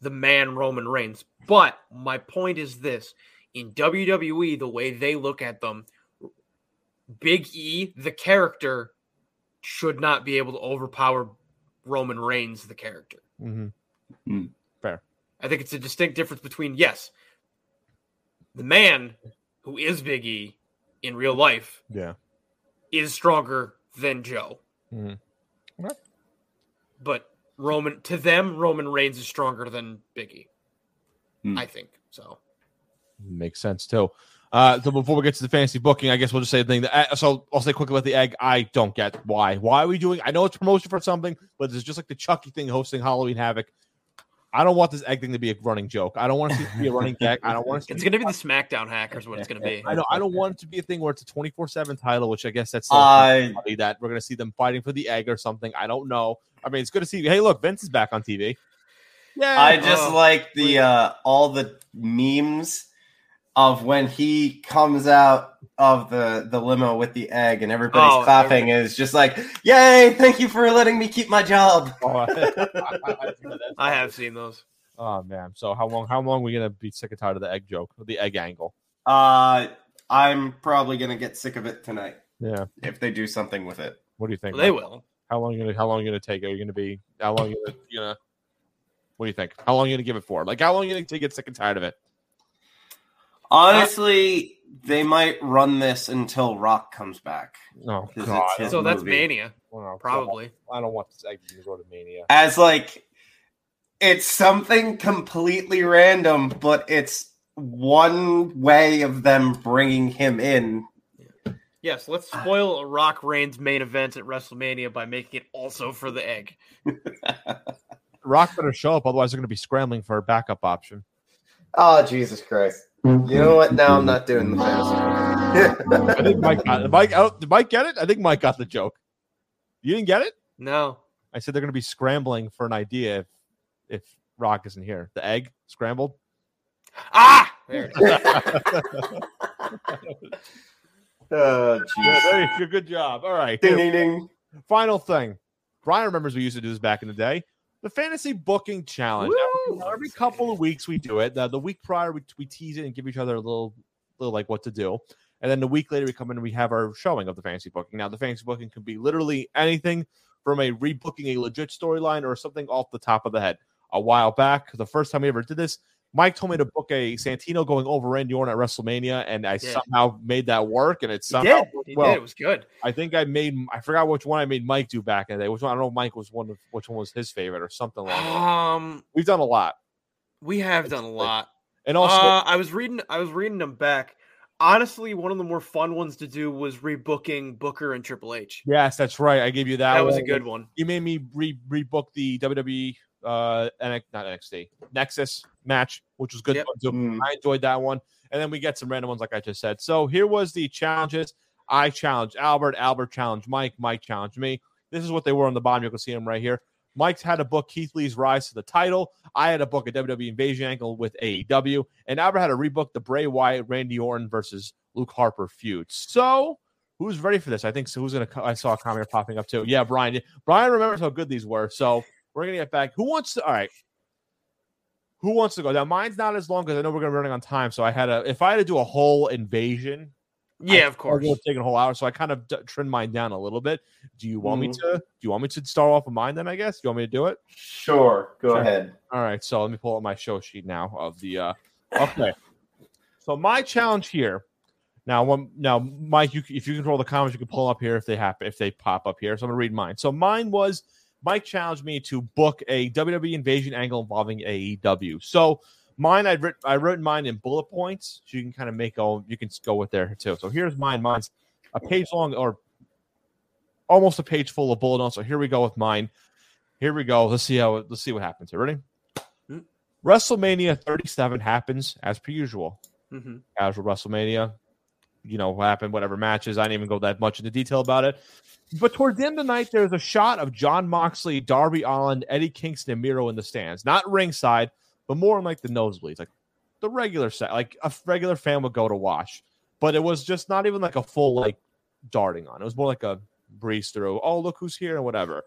the man Roman Reigns. But my point is this in WWE, the way they look at them, Big E, the character, should not be able to overpower Roman Reigns, the character. mm-hmm. I think it's a distinct difference between, yes, the man who is Big E in real life yeah, is stronger than Joe. Mhm. Okay. But Roman to them, Roman Reigns is stronger than Biggie. Hmm. I think so. makes sense too. Uh, so before we get to the fantasy booking, I guess we'll just say the thing. That, uh, so I'll say quickly about the egg. I don't get why. Why are we doing? I know it's promotion for something, but it's just like the Chucky thing hosting Halloween Havoc. I don't want this egg thing to be a running joke. I don't want it to be a running (laughs) gag. I don't want it to It's be going to be the SmackDown hackers. What it's going to be. I don't. I don't want it to be a thing where it's a twenty four seven title, which I guess that's still I funny that we're gonna see them fighting for the egg or something. I don't know. I mean, it's good to see. Hey, look, Vince is back on TV. Yeah, I just Oh, like the uh all the memes of when he comes out of the the limo with the egg and everybody's Oh, clapping is just like, "Yay, thank you for letting me keep my job." (laughs) Oh, I have seen those. Oh man. So how long? How long are we gonna be sick and tired of the egg joke, the egg angle? Uh I'm probably going to get sick of it tonight Yeah. if they do something with it. What do you think? Well, they will. How long are you gonna? How long are you gonna take? Are you gonna be? How long are you gonna? You gonna what do you think? How long are you gonna give it for? Like how long are you gonna to get sick and tired of it? Honestly, they might run this until Rock comes back. Oh 'Cause it's God. his So that's movie. Mania, God. probably. I don't want this egg to go to mania. As like it's something completely random, but it's one way of them bringing him in. Yes, let's spoil Rock Reigns main event at WrestleMania by making it also for the egg. (laughs) Rock better show up, otherwise they're going to be scrambling for a backup option. Oh Jesus Christ! You know what? Now I'm not doing the fantasy. I think Mike got Mike. Oh, did Mike get it? I think Mike got the joke. You didn't get it? No. I said they're going to be scrambling for an idea if if Rock isn't here. The egg scrambled. Ah! There it is. (laughs) oh, Yeah, jeez. there you go. Good job. All right. Ding ding ding. final thing. Brian remembers we used to do this back in the day. The fantasy booking challenge. Woo! Every couple of weeks we do it. The, the week prior we, we tease it and give each other a little, little like what to do. And then the week later we come in and we have our showing of the fantasy booking. Now the fantasy booking can be literally anything from a rebooking a legit storyline or something off the top of the head. A while back, the first time we ever did this, Mike told me to book a Santino going over Randy Orton at WrestleMania, and I somehow made that work. And it's He somehow did. He well. did. It was good. I think I made I forgot which one I made Mike do back in the day. Which one I don't know. if Mike was one of which one was his favorite or something like that. Um, We've done a lot, we have done a lot. and also uh, I was reading. I was reading them back. Honestly, one of the more fun ones to do was rebooking Booker and Triple H. yes, that's right. I gave you that. That was a good one. You made me re rebook the WWE uh NX, not NXT Nexus match, which was good. Yep. Mm. I enjoyed that one, and then we get some random ones like I just said. So here was the challenges. I challenged Albert. Albert challenged Mike. Mike challenged me. This is what they were on the bottom. You can see them right here. Mike's had a book Keith Lee's rise to the title. I had a book a WWE Invasion angle with AEW, and Albert had a rebook the Bray Wyatt Randy Orton versus Luke Harper feud. So who's ready for this? I think so. Who's gonna? I saw a comment popping up too. Yeah, Brian. Brian remembers how good these were. So we're gonna get back. Who wants to? All right. Who wants to go? Now mine's not as long because I know we're gonna be running on time. So I had a. If I had to do a whole invasion, Yeah, I- of course. It would take a whole hour, so I kind of d- trimmed mine down a little bit. Do you want me Mhm. to? Do you want me to start off with mine then? I guess. You want me to do it? Sure, go Sure. ahead. All right. So let me pull up my show sheet now of the. uh Okay. so my challenge here. Now, one now, Mike, you, if you control the comments, you can pull up here if they happen if they pop up here. So I'm gonna read mine. So mine was Mike challenged me to book a WWE Invasion angle involving AEW. So mine, I'd written, I wrote mine in bullet points, so you can kind of make all you can go with there too. So here's mine. Mine's a page long or almost a page full of bullet notes. So here we go with mine. Here we go. Let's see how let's see what happens here. Ready? Hmm. WrestleMania 37 happens as per usual. Mhm. Casual WrestleMania. You know happened, whatever matches. I didn't even go that much into detail about it. But towards the end of the night, there's a shot of Jon Moxley, Darby Allin, Eddie Kingston, and Miro in the stands. Not ringside, but more in like the nosebleeds, like the regular set, like a regular fan would go to watch. But it was just not even like a full like darting on. It was more like a breeze through. Oh, look who's here and whatever.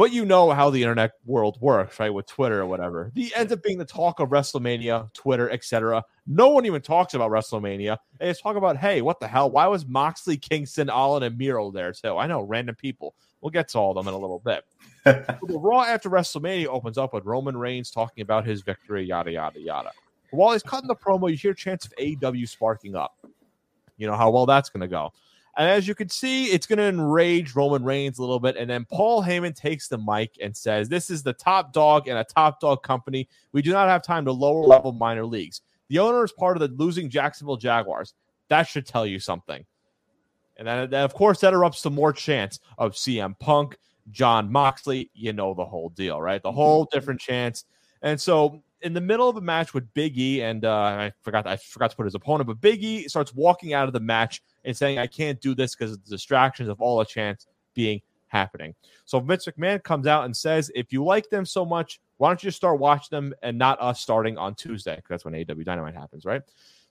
But you know how the internet world works, right? With Twitter or whatever. The ends up being the talk of WrestleMania, Twitter, etc. No one even talks about WrestleMania. They just talk about, hey, what the hell? Why was Moxley, Kingston, Allin, and Miro there too? I know, random people. We'll get to all of them in a little bit. (laughs) So the Raw after WrestleMania opens up with Roman Reigns talking about his victory, yada yada yada. While he's cutting the promo, you hear chance of AEW sparking up. You know how well that's going to go. And as you can see, it's going to enrage Roman Reigns a little bit. And then Paul Heyman takes the mic and says, This is the top dog and a top dog company. We do not have time to lower level minor leagues. The owner is part of the losing Jacksonville Jaguars. That should tell you something. And then, then of course, that erupts to more chants of CM Punk, Jon Moxley. You know the whole deal, right? The mm-hmm. whole different chants. And so, in the middle of a match with Big E, and uh, I forgot I forgot to put his opponent, but Big E starts walking out of the match and saying, "I can't do this because of the distractions of all the chants being happening." So Vince McMahon comes out and says, "If you like them so much, why don't you start watching them and not us starting on Tuesday? That's when AEW Dynamite happens, right?"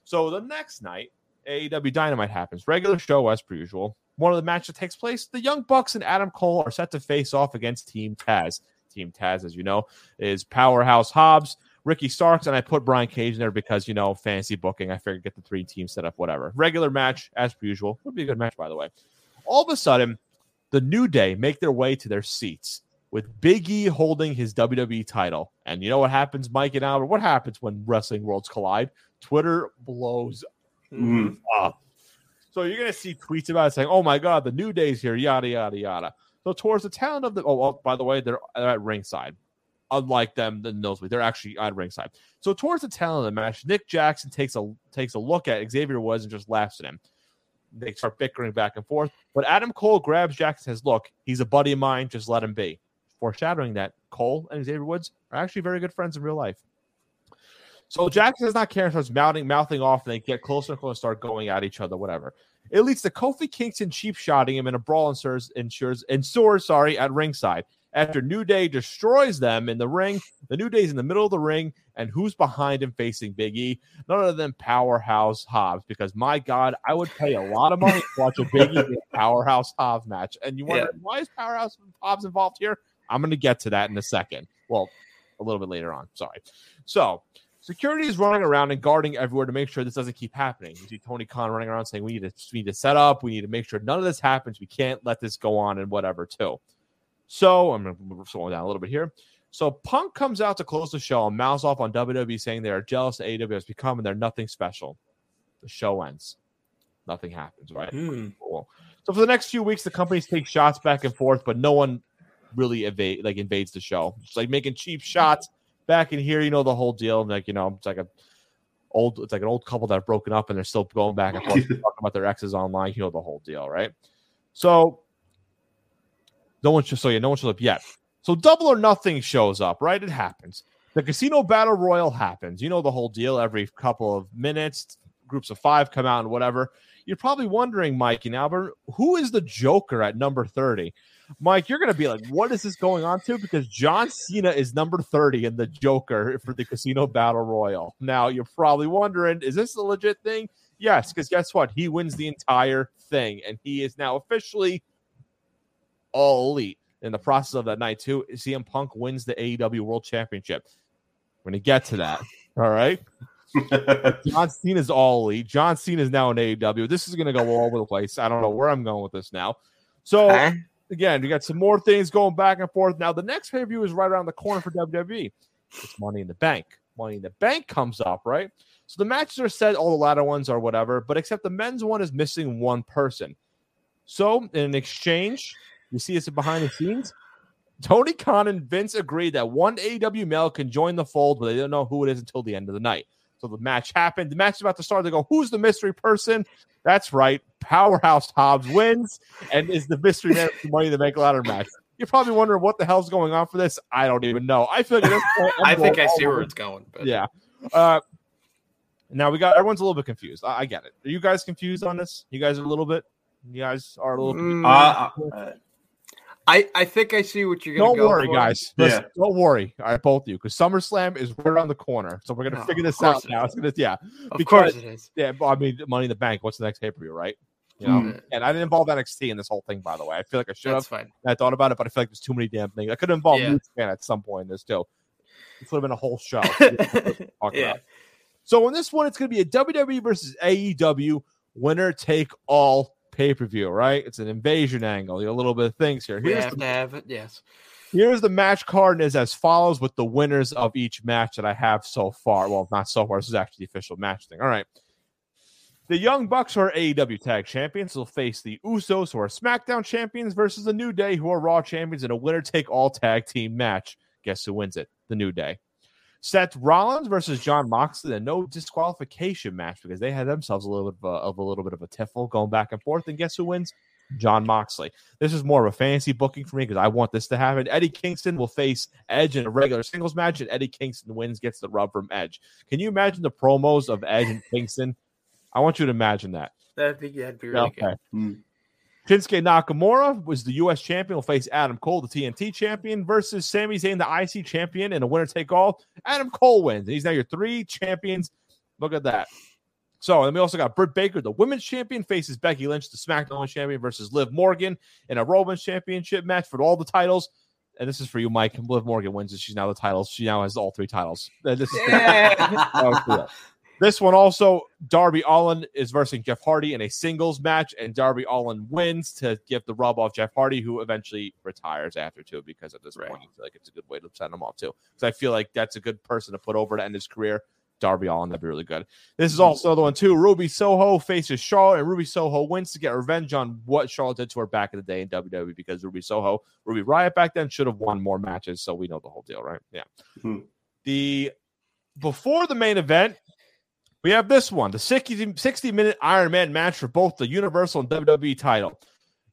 So the next night, AEW Dynamite happens, regular show as per usual. One of the matches that takes place, the Young Bucks and Adam Cole are set to face off against Team Taz. Team Taz, as you know, is Powerhouse Hobbs, Ricky Starks, and I put Brian Cage in there because you know fancy booking. I figured get the three teams set up, whatever. Regular match as per usual. Would be a good match, by the way. All of a sudden, the New Day make their way to their seats with Big E holding his WWE title. And you know what happens, Mike and Albert? What happens when wrestling worlds collide? Twitter blows Mm. up. So you're gonna see tweets about it saying, "Oh my God, the New Day's here," yada yada yada. So towards the town of the oh, oh by the way, they're, they're at ringside. Unlike them the nosebleed. They're actually on ringside. So towards the tail end of the match, Nick Jackson takes a takes a look at Xavier Woods and just laughs at him. They start bickering back and forth. But Adam Cole grabs Jackson and says, Look, he's a buddy of mine, just let him be. Foreshadowing that Cole and Xavier Woods are actually very good friends in real life. So Jackson does not care and starts mouthing, mouthing off, and they get closer and closer, start going at each other, whatever. It leads to Kofi Kingston cheap shotting him in a brawl ensures, ensures, ensures sorry, at ringside. After New Day destroys them in the ring, the New Day's in the middle of the ring, and who's behind him facing Big E? None other than Powerhouse Hobbs. Because my God, I would pay a lot of money to watch a Big E (laughs) Powerhouse Hobbs match. And you wonder yeah. why is Powerhouse Hobbs involved here? I'm going to get to that in a second. Well, a little bit later on. Sorry. So security is running around and guarding everywhere to make sure this doesn't keep happening. You see Tony Khan running around saying we need to we need to set up, we need to make sure none of this happens. We can't let this go on and whatever too. So I'm going to slow down a little bit here. So Punk comes out to close the show and mouths off on WWE saying they are jealous that AEW has become and they're nothing special. The show ends. Nothing happens, right? Mm. Cool. So for the next few weeks, the companies take shots back and forth, but no one really evade like invades the show. It's like making cheap shots back in here, you know, the whole deal. And Like, you know, it's like a old it's like an old couple that have broken up and they're still going back and forth (laughs) talking about their exes online, you know, the whole deal, right? So no one shows so yeah, no one shows up yet. So double or nothing shows up, right? It happens. The casino battle royal happens. You know the whole deal. Every couple of minutes, groups of five come out and whatever. You're probably wondering, Mike and Albert, who is the Joker at number 30? Mike, you're going to be like, what is this going on to? Because John Cena is number 30 in the Joker for the Casino Battle Royal. Now, you're probably wondering, is this a legit thing? Yes, because guess what? He wins the entire thing, and he is now officially all elite. In the process of that night, too, CM Punk wins the AEW World Championship. We're to get to that. All right. (laughs) John Cena is all elite. John Cena is now in AEW. This is going to go all over the place. I don't know where I'm going with this now. So, huh? again, we got some more things going back and forth. Now, the next pay per view is right around the corner for WWE. It's Money in the Bank. Money in the Bank comes up, right? So the matches are set, all the ladder ones are whatever, but except the men's one is missing one person. So, in exchange, you see us behind the scenes. Tony Khan and Vince agreed that one AEW male can join the fold, but they don't know who it is until the end of the night. So the match happened. The match is about to start. They go, "Who's the mystery person?" That's right, Powerhouse Hobbs wins and is the mystery man for Money to Make Ladder match. You're probably wondering what the hell's going on for this. I don't even know. I feel like point, I think I see where it's going. But. Yeah. Uh, now we got everyone's a little bit confused. I, I, get it. Are you guys confused on this? You guys are a little bit. You guys are a little. Mm, uh, uh, I, I think I see what you're going to Don't go worry, for. guys. Listen, yeah. Don't worry. All right, both of you, because SummerSlam is right around the corner. So we're going to oh, figure this out now. It's going to, yeah. Of because, course it is. Yeah, I mean, Money in the Bank. What's the next pay per view, right? You know, mm. and I didn't involve NXT in this whole thing, by the way. I feel like I should have. Fine. I thought about it, but I feel like there's too many damn things. I could have involved yeah. Fan at some point in this too. This would have been a whole show. (laughs) yeah. So in this one, it's going to be a WWE versus AEW winner take all pay per view, right? It's an invasion angle. You know, a little bit of things here. Here's we have the, to have it. Yes. Here's the match card is as follows with the winners of each match that I have so far. Well, not so far. This is actually the official match thing. All right. The Young Bucks are AEW Tag Champions. Will face the Usos, who are SmackDown Champions, versus the New Day, who are Raw Champions, in a winner take all tag team match. Guess who wins it? The New Day. Seth Rollins versus Jon Moxley, a no disqualification match because they had themselves a little bit of a, of a little bit of a tiffle going back and forth. And guess who wins? Jon Moxley. This is more of a fantasy booking for me because I want this to happen. Eddie Kingston will face Edge in a regular singles match, and Eddie Kingston wins, gets the rub from Edge. Can you imagine the promos of Edge and Kingston? I want you to imagine that. I think that'd be really okay. good. Mm. Shinsuke Nakamura was the U.S. champion. Will face Adam Cole, the TNT champion, versus Sami Zayn, the IC champion, in a winner take all. Adam Cole wins. He's now your three champions. Look at that. So, then we also got Britt Baker, the women's champion, faces Becky Lynch, the SmackDown champion, versus Liv Morgan in a Women's Championship match for all the titles. And this is for you, Mike. Liv Morgan wins, and she's now the titles. She now has all three titles. Uh, this is yeah. (laughs) This one also, Darby Allin is versing Jeff Hardy in a singles match, and Darby Allin wins to give the rub off Jeff Hardy, who eventually retires after too, because at this right. point, I feel like it's a good way to send him off too. Because I feel like that's a good person to put over to end his career. Darby Allin. That'd be really good. This is also the one too. Ruby Soho faces Charlotte, and Ruby Soho wins to get revenge on what Charlotte did to her back in the day in WWE because Ruby Soho, Ruby Riot back then should have won more matches. So we know the whole deal, right? Yeah. Hmm. The before the main event, we have this one the 60, 60 minute Iron Man match for both the Universal and WWE title.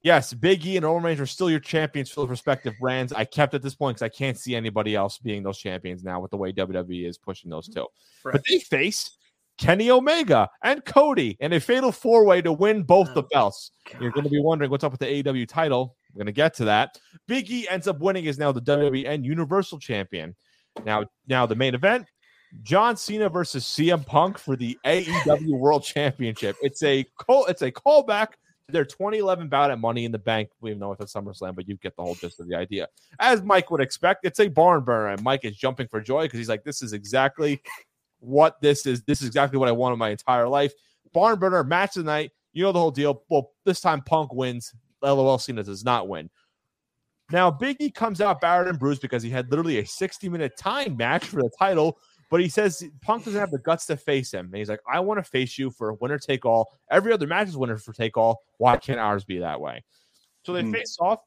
Yes, Big E and Roman Reigns are still your champions for the respective brands. I kept at this point because I can't see anybody else being those champions now with the way WWE is pushing those two. Right. But they face Kenny Omega and Cody in a fatal four way to win both the Oh, belts. You're going to be wondering what's up with the AEW title. We're going to get to that. Big E ends up winning is now the WWE and Universal Champion. Now, now the main event: John Cena versus CM Punk for the AEW World Championship. It's a call. It's a callback to their 2011 bout at Money in the Bank. We know it's a SummerSlam, but you get the whole gist of the idea. As Mike would expect, it's a barn burner, and Mike is jumping for joy because he's like, "This is exactly what this is. This is exactly what I wanted my entire life." Barn burner match tonight. You know the whole deal. Well, this time Punk wins. LOL Cena does not win. Now, Biggie comes out battered and bruised because he had literally a 60 minute time match for the title, but he says Punk doesn't have the guts to face him. And he's like, I want to face you for a winner take all. Every other match is winner for take all. Why can't ours be that way? So they Hmm. face off,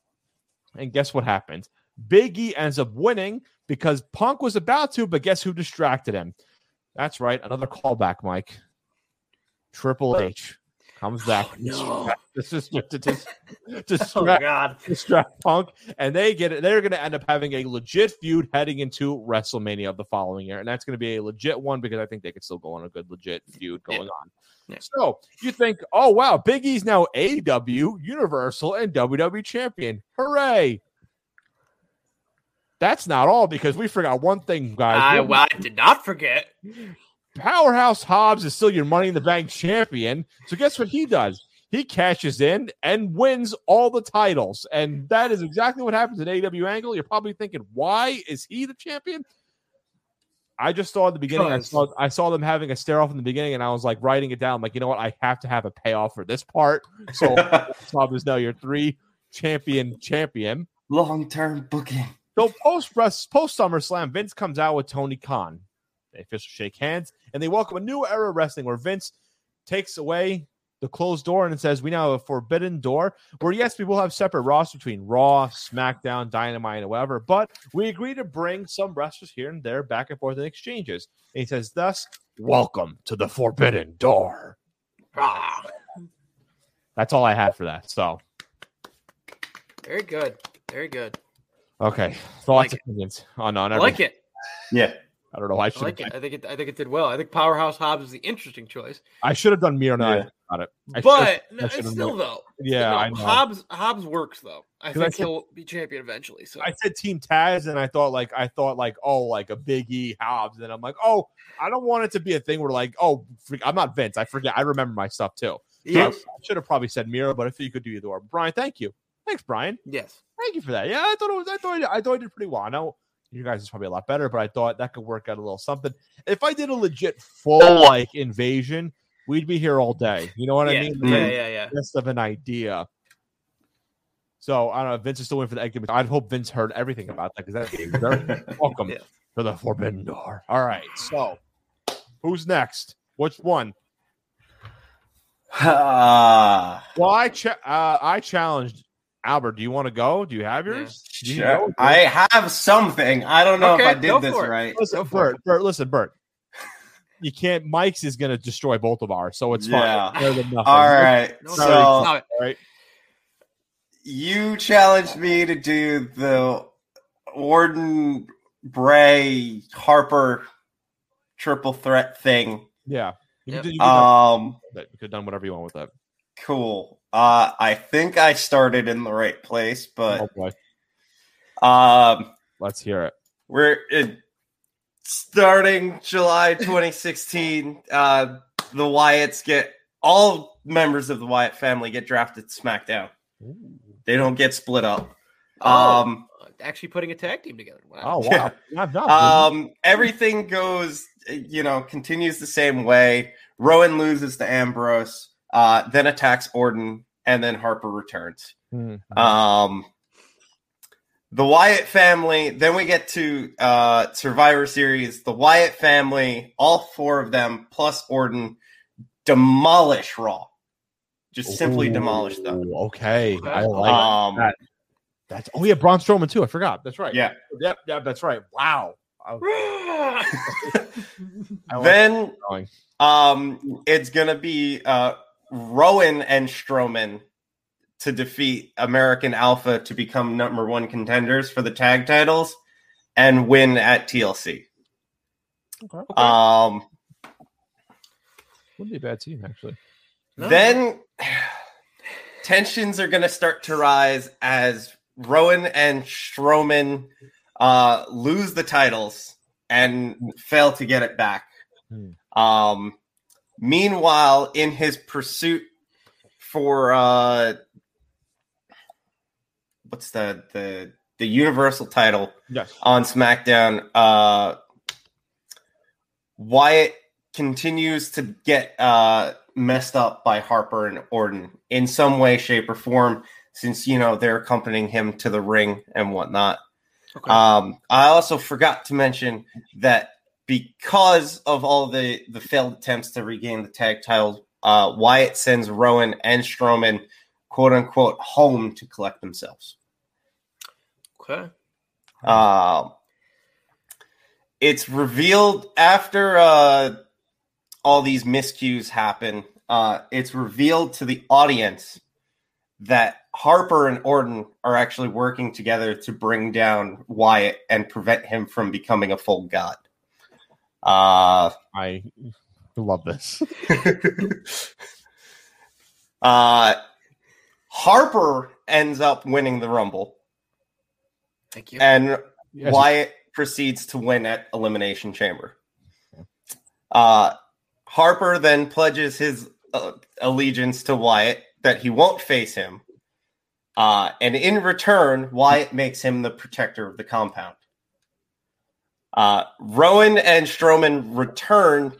and guess what happens? Biggie ends up winning because Punk was about to, but guess who distracted him? That's right, another callback, Mike. Triple H comes back. Oh, no. This is just to, (laughs) Oh distract God. distract Punk, and they get it. They're going to end up having a legit feud heading into WrestleMania of the following year, and that's going to be a legit one because I think they could still go on a good legit feud going on. Yeah. So you think, oh wow, Big E's now AEW Universal and WWE champion. Hooray! That's not all because we forgot one thing, guys. I, well, I did not forget. (laughs) Powerhouse Hobbs is still your Money in the Bank champion. So guess what he does? He cashes in and wins all the titles, and that is exactly what happens in AEW Angle. You're probably thinking, why is he the champion? I just saw at the beginning. I saw I saw them having a stare off in the beginning, and I was like writing it down. like, you know what? I have to have a payoff for this part. So (laughs) Hobbs is now your three champion champion. Long term booking. So post post SummerSlam, Vince comes out with Tony Khan. They officially shake hands and they welcome a new era of wrestling where Vince takes away the closed door and it says we now have a forbidden door where yes, we will have separate rosters between Raw, SmackDown, Dynamite, and whatever, but we agree to bring some wrestlers here and there back and forth in exchanges. And he says, thus, welcome to the forbidden door. Ah, That's all I had for that. So very good. Very good. okay. Thoughts, like it. opinions on on I everything. like it. Yeah. I don't know. I I should like it. I think it. I think it did well. I think Powerhouse Hobbs is the interesting choice. I should have done Miro and I Yeah. about it. I but should've- no, I it's still though. Yeah, No, I know. Hobbs Hobbs works though. I think said- he'll be champion eventually. So I said Team Taz, and I thought like I thought like oh like a Big E Hobbs, and I'm like oh I don't want it to be a thing where like oh freak, I'm not Vince. I forget. I remember my stuff too. So I, yes, should have probably said Miro, but I if you could do either or, Brian, thank you. Thanks, Brian. yes. Thank you for that. Yeah, I thought it was. I thought I I thought I did pretty well. I know you guys is probably a lot better, but I thought that could work out a little something. If I did a legit full like invasion, we'd be here all day. You know what I yeah, mean? yeah, yeah, yeah. Just of an idea. So I don't know. if Vince is still waiting for the exit. I'd hope Vince heard everything about that because that's very (laughs) welcome Yeah. to the Forbidden Door. All right. So who's next? Which one? (sighs) Ah, Well, I cha- uh, I challenged Albert. Do you want to go? Do you have yours? Do you sure. I have something. I don't know Okay, if I go did this for it. right. Listen, Go for Bert, Bert, listen, Bert. You can't. Mike's is going to destroy both of ours, so it's Yeah. fine. Better than nothing. All right. No, So stop it. All right. you challenged me to do the Warden Bray Harper triple threat thing. Yeah. You Yep. could, do- you could, Um, done- you could have done whatever you want with that. cool. Uh, I think I started in the right place, Oh but boy, um, let's hear it. we're in, starting July 2016. Uh, the Wyatts get all members of the Wyatt family get drafted to SmackDown. They don't get split up. Oh. Um, Actually, putting a tag team together. Wow. Oh wow, I've um, everything goes, you know, continues the same way. Rowan loses to Ambrose, uh, then attacks Orton, and then Harper returns. Hmm. Um, the Wyatt family. Then we get to uh, Survivor Series. The Wyatt family, all four of them plus Orton, demolish Raw. Just simply demolish them. Okay, I like Um, that. That's oh yeah, Braun Strowman too. I forgot. That's right. yeah. Yep. Yep. That's right. Wow. I was- (laughs) (laughs) I like Then um, it's gonna be uh, Rowan and Strowman to defeat American Alpha to become number one contenders for the tag titles and win at TLC. Um, Wouldn't be a bad team actually. No. Then (sighs) tensions are going to start to rise as Rowan and Strowman uh, lose the titles and fail to get it back. Hmm. Um, meanwhile, in his pursuit for uh, what's the the the Universal title Yes. on SmackDown, uh, Wyatt continues to get uh, messed up by Harper and Orton in some way, shape, or form, since you know they're accompanying him to the ring and whatnot. Okay. Um, I also forgot to mention that because of all the the failed attempts to regain the tag titles, uh, Wyatt sends Rowan and Strowman, quote unquote, home to collect themselves. okay. Uh, it's revealed after uh, all these miscues happen. Uh, it's revealed to the audience that Harper and Orton are actually working together to bring down Wyatt and prevent him from becoming a full god. Uh, I love this. (laughs) uh, Harper ends up winning the Rumble, Thank you. and Yes. Wyatt proceeds to win at Elimination Chamber. Uh, Harper then pledges his uh, allegiance to Wyatt that he won't face him. Uh, and in return, Wyatt makes him the protector of the compound. Uh, Rowan and Strowman return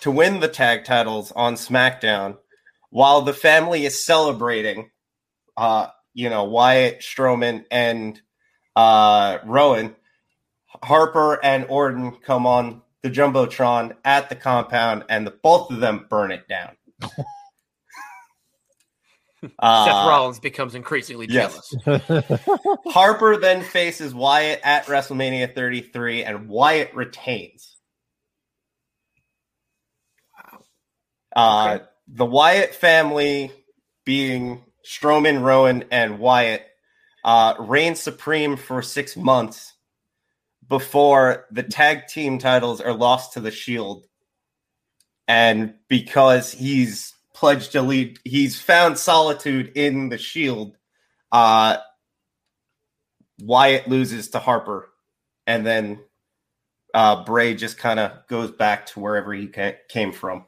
to win the tag titles on SmackDown while the family is celebrating. Uh, you know, Wyatt, Strowman, and uh, Rowan, Harper and Orton come on the jumbotron at the compound, and the both of them burn it down. (laughs) Seth Uh, Rollins becomes increasingly yes. jealous. (laughs) Harper then faces Wyatt at WrestleMania 33, and Wyatt retains. Uh, Okay. The Wyatt family, being Strowman, Rowan, and Wyatt, uh, reign supreme for six months before the tag team titles are lost to the Shield. And because he's pledged to lead, he's found solitude in the Shield. Uh, Wyatt loses to Harper, and then uh, Bray just kind of goes back to wherever he ca- came from.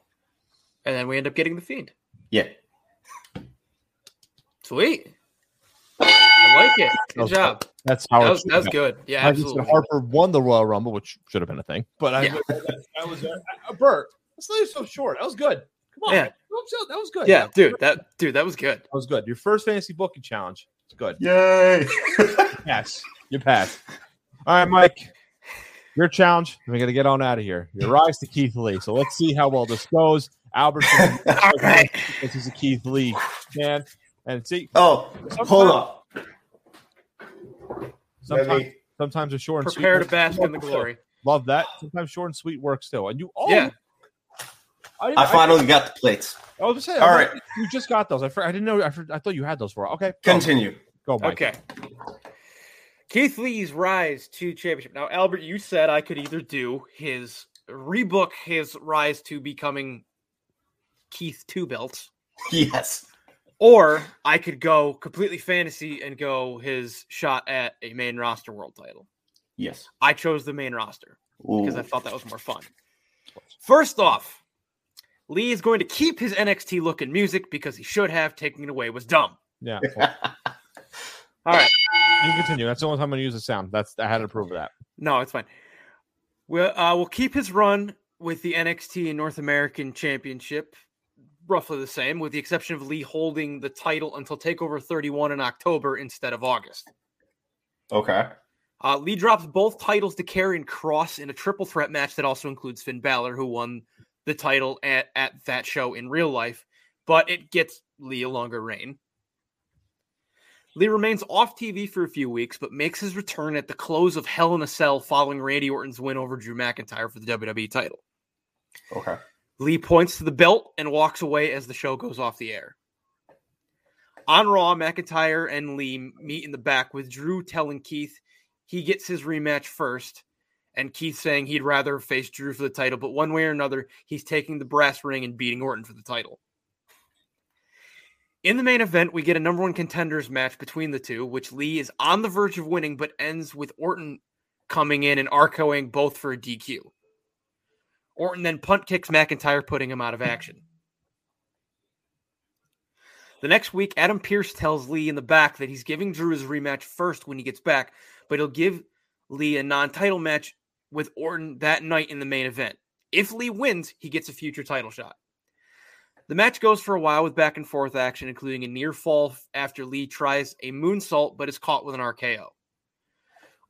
And then we end up getting the fiend. Yeah. Sweet. I like it. Good was job. That's how That was, that was good. Yeah, I just absolutely. Harper won the Royal Rumble, which should have been a thing. But I, Yeah. (laughs) that was uh, uh, Bert. Let's leave so short. That was good. Come on, Yeah. that was good. Yeah, dude, that dude, that was good. that was good. Your first fantasy booking challenge. It's good. Yay! Yes, you passed. All right, Mike. Your challenge. We're gonna get on out of here. Your rise to Keith Lee. So let's see how well this goes. Albert, (laughs) All right. this is a Keith Lee man, and see. oh, hold up. Let Sometimes, sometimes a short and sweet. Prepare to bask in the glory. Love that. Sometimes short and sweet works too. And you, oh, Yeah. I, I finally got the plates. I was saying, All All right. right, you just got those. I, I didn't know. I, I thought you had those for. Okay. Continue. Go, Mike. Okay. Keith Lee's rise to championship. Now, Albert, you said I could either do his rebook his rise to becoming Keith Two Belts, (laughs) Yes. or I could go completely fantasy and go his shot at a main roster world title. Yes. I chose the main roster because I thought that was more fun. First off, Lee is going to keep his NXT look and music because he should have. Taking it away was dumb. Yeah. Well, (laughs) All right. you can continue. That's the only time I'm going to use the sound. That's I had to prove that. No, it's fine. We'll, uh, we'll keep his run with the NXT and North American Championship roughly the same, with the exception of Lee holding the title until Takeover 31 in October instead of August. Okay. Uh, Lee drops both titles to Karrion Kross in a triple threat match that also includes Finn Balor, who won the title at, at that show in real life, but it gets Lee a longer reign. Lee remains off TV for a few weeks, but makes his return at the close of Hell in a Cell following Randy Orton's win over Drew McIntyre for the WWE title. Okay. Lee points to the belt and walks away as the show goes off the air. On Raw, McIntyre and Lee meet in the back with Drew telling Keith he gets his rematch first, and Keith saying he'd rather face Drew for the title, but one way or another, he's taking the brass ring and beating Orton for the title. In the main event, we get a number one contenders match between the two, which Lee is on the verge of winning, but ends with Orton coming in and RKOing both for a DQ. Orton then punt kicks McIntyre, putting him out of action. The next week, Adam Pearce tells Lee in the back that he's giving Drew his rematch first when he gets back, but he'll give Lee a non title match with Orton that night in the main event. If Lee wins, he gets a future title shot. The match goes for a while with back and forth action, including a near fall after Lee tries a moonsault but is caught with an RKO.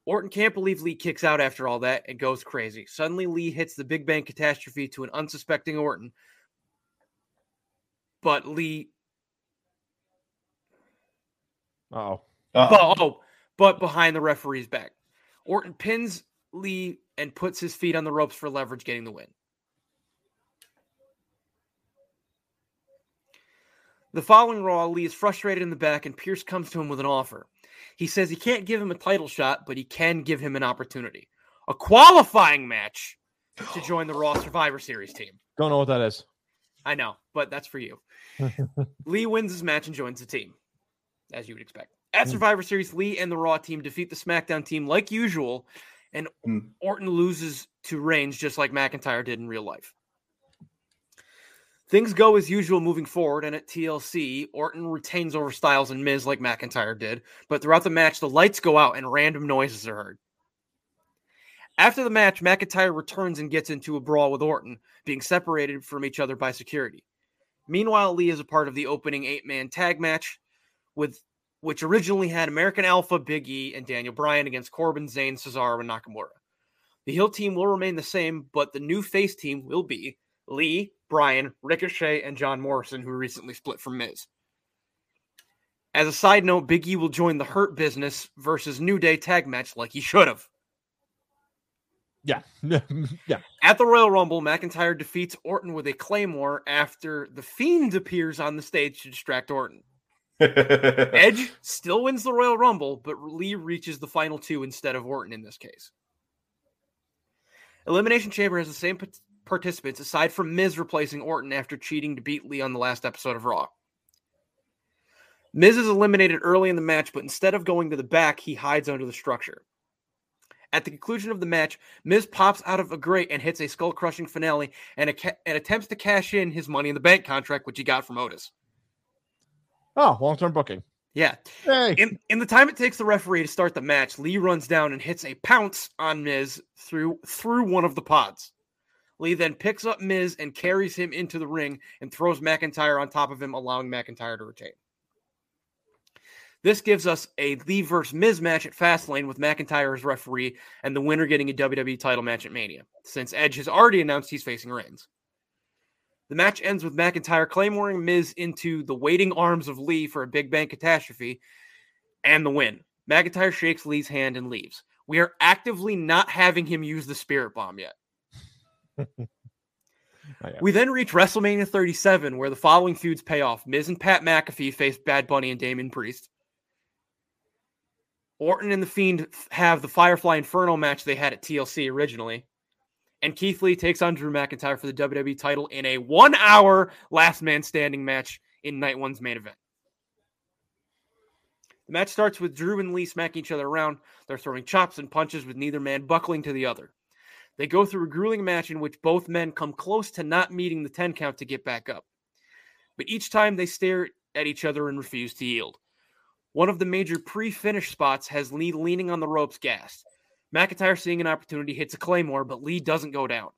Orton can't believe Lee kicks out after all that and goes crazy. Suddenly, Lee hits the Big Bang catastrophe to an unsuspecting Orton, but Lee Oh, But, oh, but behind the referee's back. Orton pins Lee and puts his feet on the ropes for leverage, getting the win. The following Raw, Lee is frustrated in the back, and Pearce comes to him with an offer. He says he can't give him a title shot, but he can give him an opportunity a qualifying match to join the Raw Survivor Series team. don't know what that is. I know, but that's for you. (laughs) Lee wins his match and joins the team, as you would expect. At hmm. Survivor Series, Lee and the Raw team defeat the SmackDown team like usual, and Hmm. Orton loses to Reigns just like McIntyre did in real life. Things go as usual moving forward, and at TLC, Orton retains over Styles and Miz like McIntyre did, but throughout the match, the lights go out and random noises are heard. After the match, McIntyre returns and gets into a brawl with Orton, being separated from each other by security. Meanwhile, Lee is a part of the opening eight-man tag match, with which originally had American Alpha, Big E, and Daniel Bryan against Corbin, Zayn, Cesaro, and Nakamura. The heel team will remain the same, but the new face team will be Lee, Bryan, Ricochet, and John Morrison, who recently split from Miz. As a side note, Big E will join the Hurt Business versus New Day tag match like he should have. Yeah, (laughs) yeah. At the Royal Rumble, McIntyre defeats Orton with a Claymore after The Fiend appears on the stage to distract Orton. (laughs) Edge still wins the Royal Rumble, but Lee reaches the final two instead of Orton in this case. Elimination Chamber has the same participants aside from Miz replacing Orton after cheating to beat Lee on the last episode of Raw. Miz is eliminated early in the match, but instead of going to the back, he hides under the structure. At the conclusion of the match, Miz pops out of a grate and hits a skull crushing finale and, a ca- and attempts to cash in his Money in the Bank contract, which he got from Otis. Oh, long term booking. Yeah. Hey, In in the time it takes the referee to start the match, Lee runs down and hits a pounce on Miz through through one of the pods. Lee then picks up Miz and carries him into the ring and throws McIntyre on top of him, allowing McIntyre to retain. This gives us a Lee versus Miz match at Fastlane with McIntyre as referee and the winner getting a WWE title match at Mania, since Edge has already announced he's facing Reigns. The match ends with McIntyre claymoring Miz into the waiting arms of Lee for a Big Bang catastrophe and the win. McIntyre shakes Lee's hand and leaves. We are actively not having him use the spirit bomb yet. (laughs) We then reach WrestleMania 37, where the following feuds pay off. Miz and Pat McAfee face Bad Bunny and Damian Priest. Orton and The Fiend have the Firefly Inferno match they had at TLC originally. And Keith Lee takes on Drew McIntyre for the WWE title in a one hour last man standing match in night one's main event. The match starts with Drew and Lee smacking each other around. They're throwing chops and punches with neither man buckling to the other. They go through a grueling match in which both men come close to not meeting the 10 count to get back up. But each time they stare at each other and refuse to yield. One of the major pre finish spots has Lee leaning on the ropes, gassed. McIntyre, seeing an opportunity, hits a claymore, but Lee doesn't go down.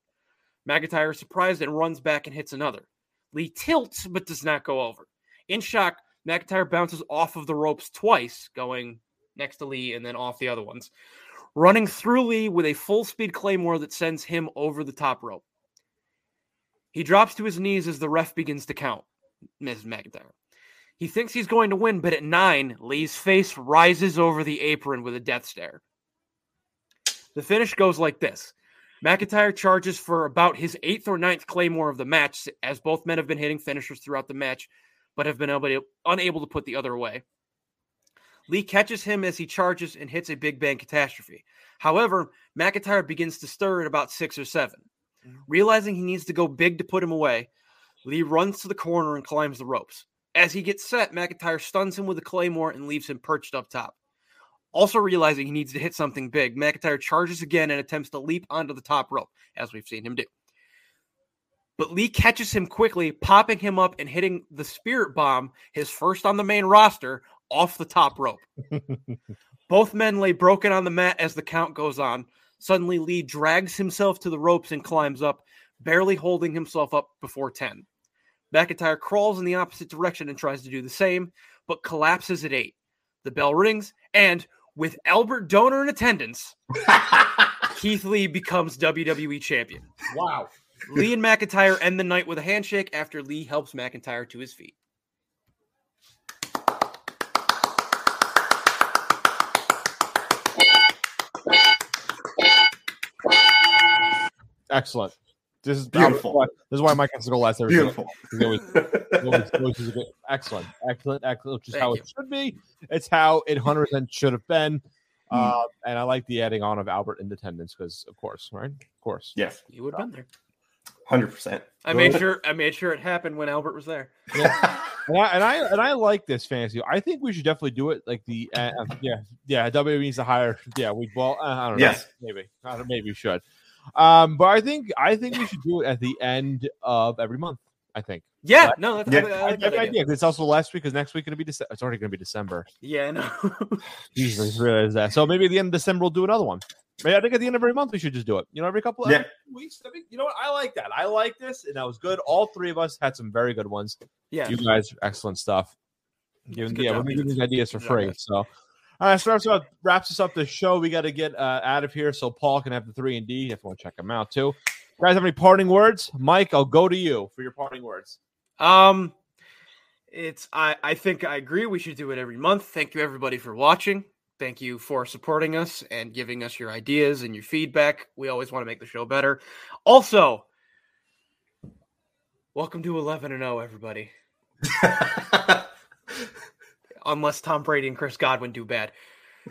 McIntyre is surprised and runs back and hits another. Lee tilts, but does not go over. In shock, McIntyre bounces off of the ropes twice, going next to Lee and then off the other ones, running through Lee with a full speed claymore that sends him over the top rope. He drops to his knees as the ref begins to count, Ms. McIntyre. He thinks he's going to win, but at nine, Lee's face rises over the apron with a death stare. The finish goes like this McIntyre charges for about his eighth or ninth claymore of the match, as both men have been hitting finishers throughout the match, but have been able to, unable to put the other away. Lee catches him as he charges and hits a Big Bang catastrophe. However, McIntyre begins to stir at about six or seven. Mm-hmm. Realizing he needs to go big to put him away, Lee runs to the corner and climbs the ropes. As he gets set, McIntyre stuns him with a claymore and leaves him perched up top. Also realizing he needs to hit something big, McIntyre charges again and attempts to leap onto the top rope, as we've seen him do. But Lee catches him quickly, popping him up and hitting the spirit bomb, his first on the main roster, off the top rope. (laughs) Both men lay broken on the mat as the count goes on. Suddenly, Lee drags himself to the ropes and climbs up, barely holding himself up before 10. McIntyre crawls in the opposite direction and tries to do the same, but collapses at 8. The bell rings, and with Albert Donor in attendance, (laughs) Keith Lee becomes WWE champion. Wow. Lee and McIntyre end the night with a handshake after Lee helps McIntyre to his feet. Excellent. This is Beautiful. This is why Mike has to go last every Beautiful. He always- always- always good- excellent, excellent, excellent. Which is Thank how you. it should be. It's how it hundred percent should have been. Hmm. Uh, and I like the adding on of Albert in attendance because, of course, right? Of course. yes, You would have been there. hundred percent. I made sure I made sure it happened when Albert was there. And I, and I and I like this fantasy. I think we should definitely do it. Like the uh, uh, yeah yeah WWE needs to hire yeah we well uh, I don't know Yes. maybe I don't, maybe we should. Um, but I think I think we should do it at the end of every month. I think. Yeah, no, that's Yeah. I, I I like like that that idea. idea. 'cause It's also last week because next week gonna be Dece- it's already gonna be December. Yeah, I know. (laughs) Jesus, I just realized that. So maybe at the end of December we'll do another one. Maybe I think at the end of every month we should just do it. You know, every couple of Yeah. weeks. I mean, you know what? I like that. I like this, and that was good. All three of us had some very good ones. yeah. You guys, excellent stuff. Giving, yeah, job, we're giving these ideas for free. guys. So, all right, so wraps up, wraps us up the show. We got to get uh, out of here so Paul can have the three and D if you want to check him out too. Guys, have any parting words? Mike, I'll go to you for your parting words. Um, it's I I think I agree. We should do it every month. Thank you everybody for watching. Thank you for supporting us and giving us your ideas and your feedback. We always want to make the show better. Also, welcome to 11 and 0 everybody. (laughs) Unless Tom Brady and Chris Godwin do bad.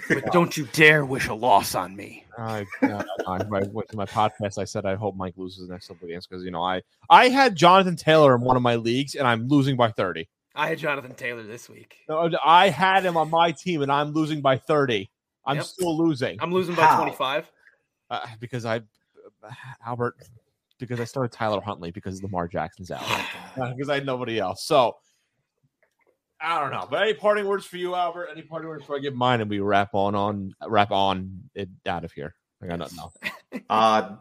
But don't you dare wish a loss on me. I, uh, went to my podcast. I said I hope Mike loses the next couple of games because you know I I had Jonathan Taylor in one of my leagues and I'm losing by thirty. I had Jonathan Taylor this week. No, I had him on my team and I'm losing by thirty. I'm Yep. still losing I'm losing by How? 25. uh, because I Albert because I started Tyler Huntley because Lamar Jackson's out (sighs) because I had nobody else. So I don't know. But any parting words for you, Albert? Any parting words before I give mine and we wrap on on wrap on it out of here? I got nothing else. (laughs) uh,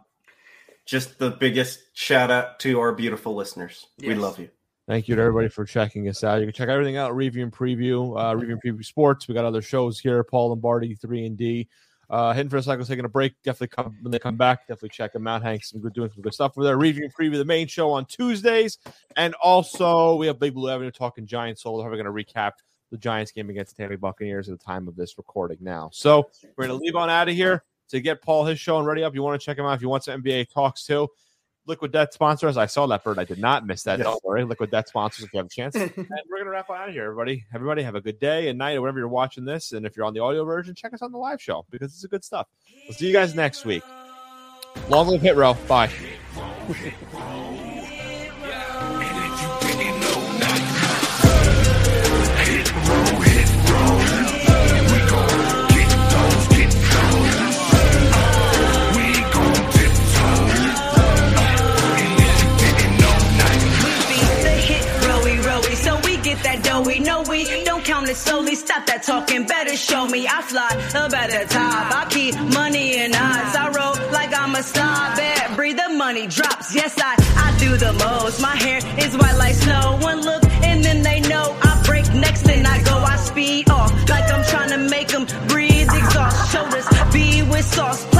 just the biggest shout out to our beautiful listeners. We love you. Thank you to everybody for checking us out. You can check everything out. Review and preview, uh, review and preview sports. We got other shows here. Paul Lombardi, three and D. Uh, Hidden for a second, taking a break. Definitely come when they come back. Definitely check them out. Hank's some good doing some good stuff over there. Review and preview the main show on Tuesdays, and also we have Big Blue Avenue talking Giants. So we're going to recap the Giants game against the Tampa Buccaneers at the time of this recording now. So we're going to leave on out of here to get Paul his show and ready up. You want to check him out if you want some NBA talks too. Liquid Death sponsors. I saw that bird. I did not miss that. Yes. Don't worry. Liquid Death sponsors if you have a chance. (laughs) and we're gonna wrap on out of here, everybody. Everybody have a good day and night, or whenever you're watching this. And if you're on the audio version, check us on the live show because it's a good stuff. We'll see you guys next week. Long live hit row. Bye. it slowly. Stop that talking, better show me. I fly up at the top. I keep money in odds. I roll like I'm a star. Bad breathe, the money drops. Yes, I, I do the most. My hair is white like snow. One look and then they know I break next. Then I go, I speed off like I'm trying to make them breathe. Exhaust shoulders, be with sauce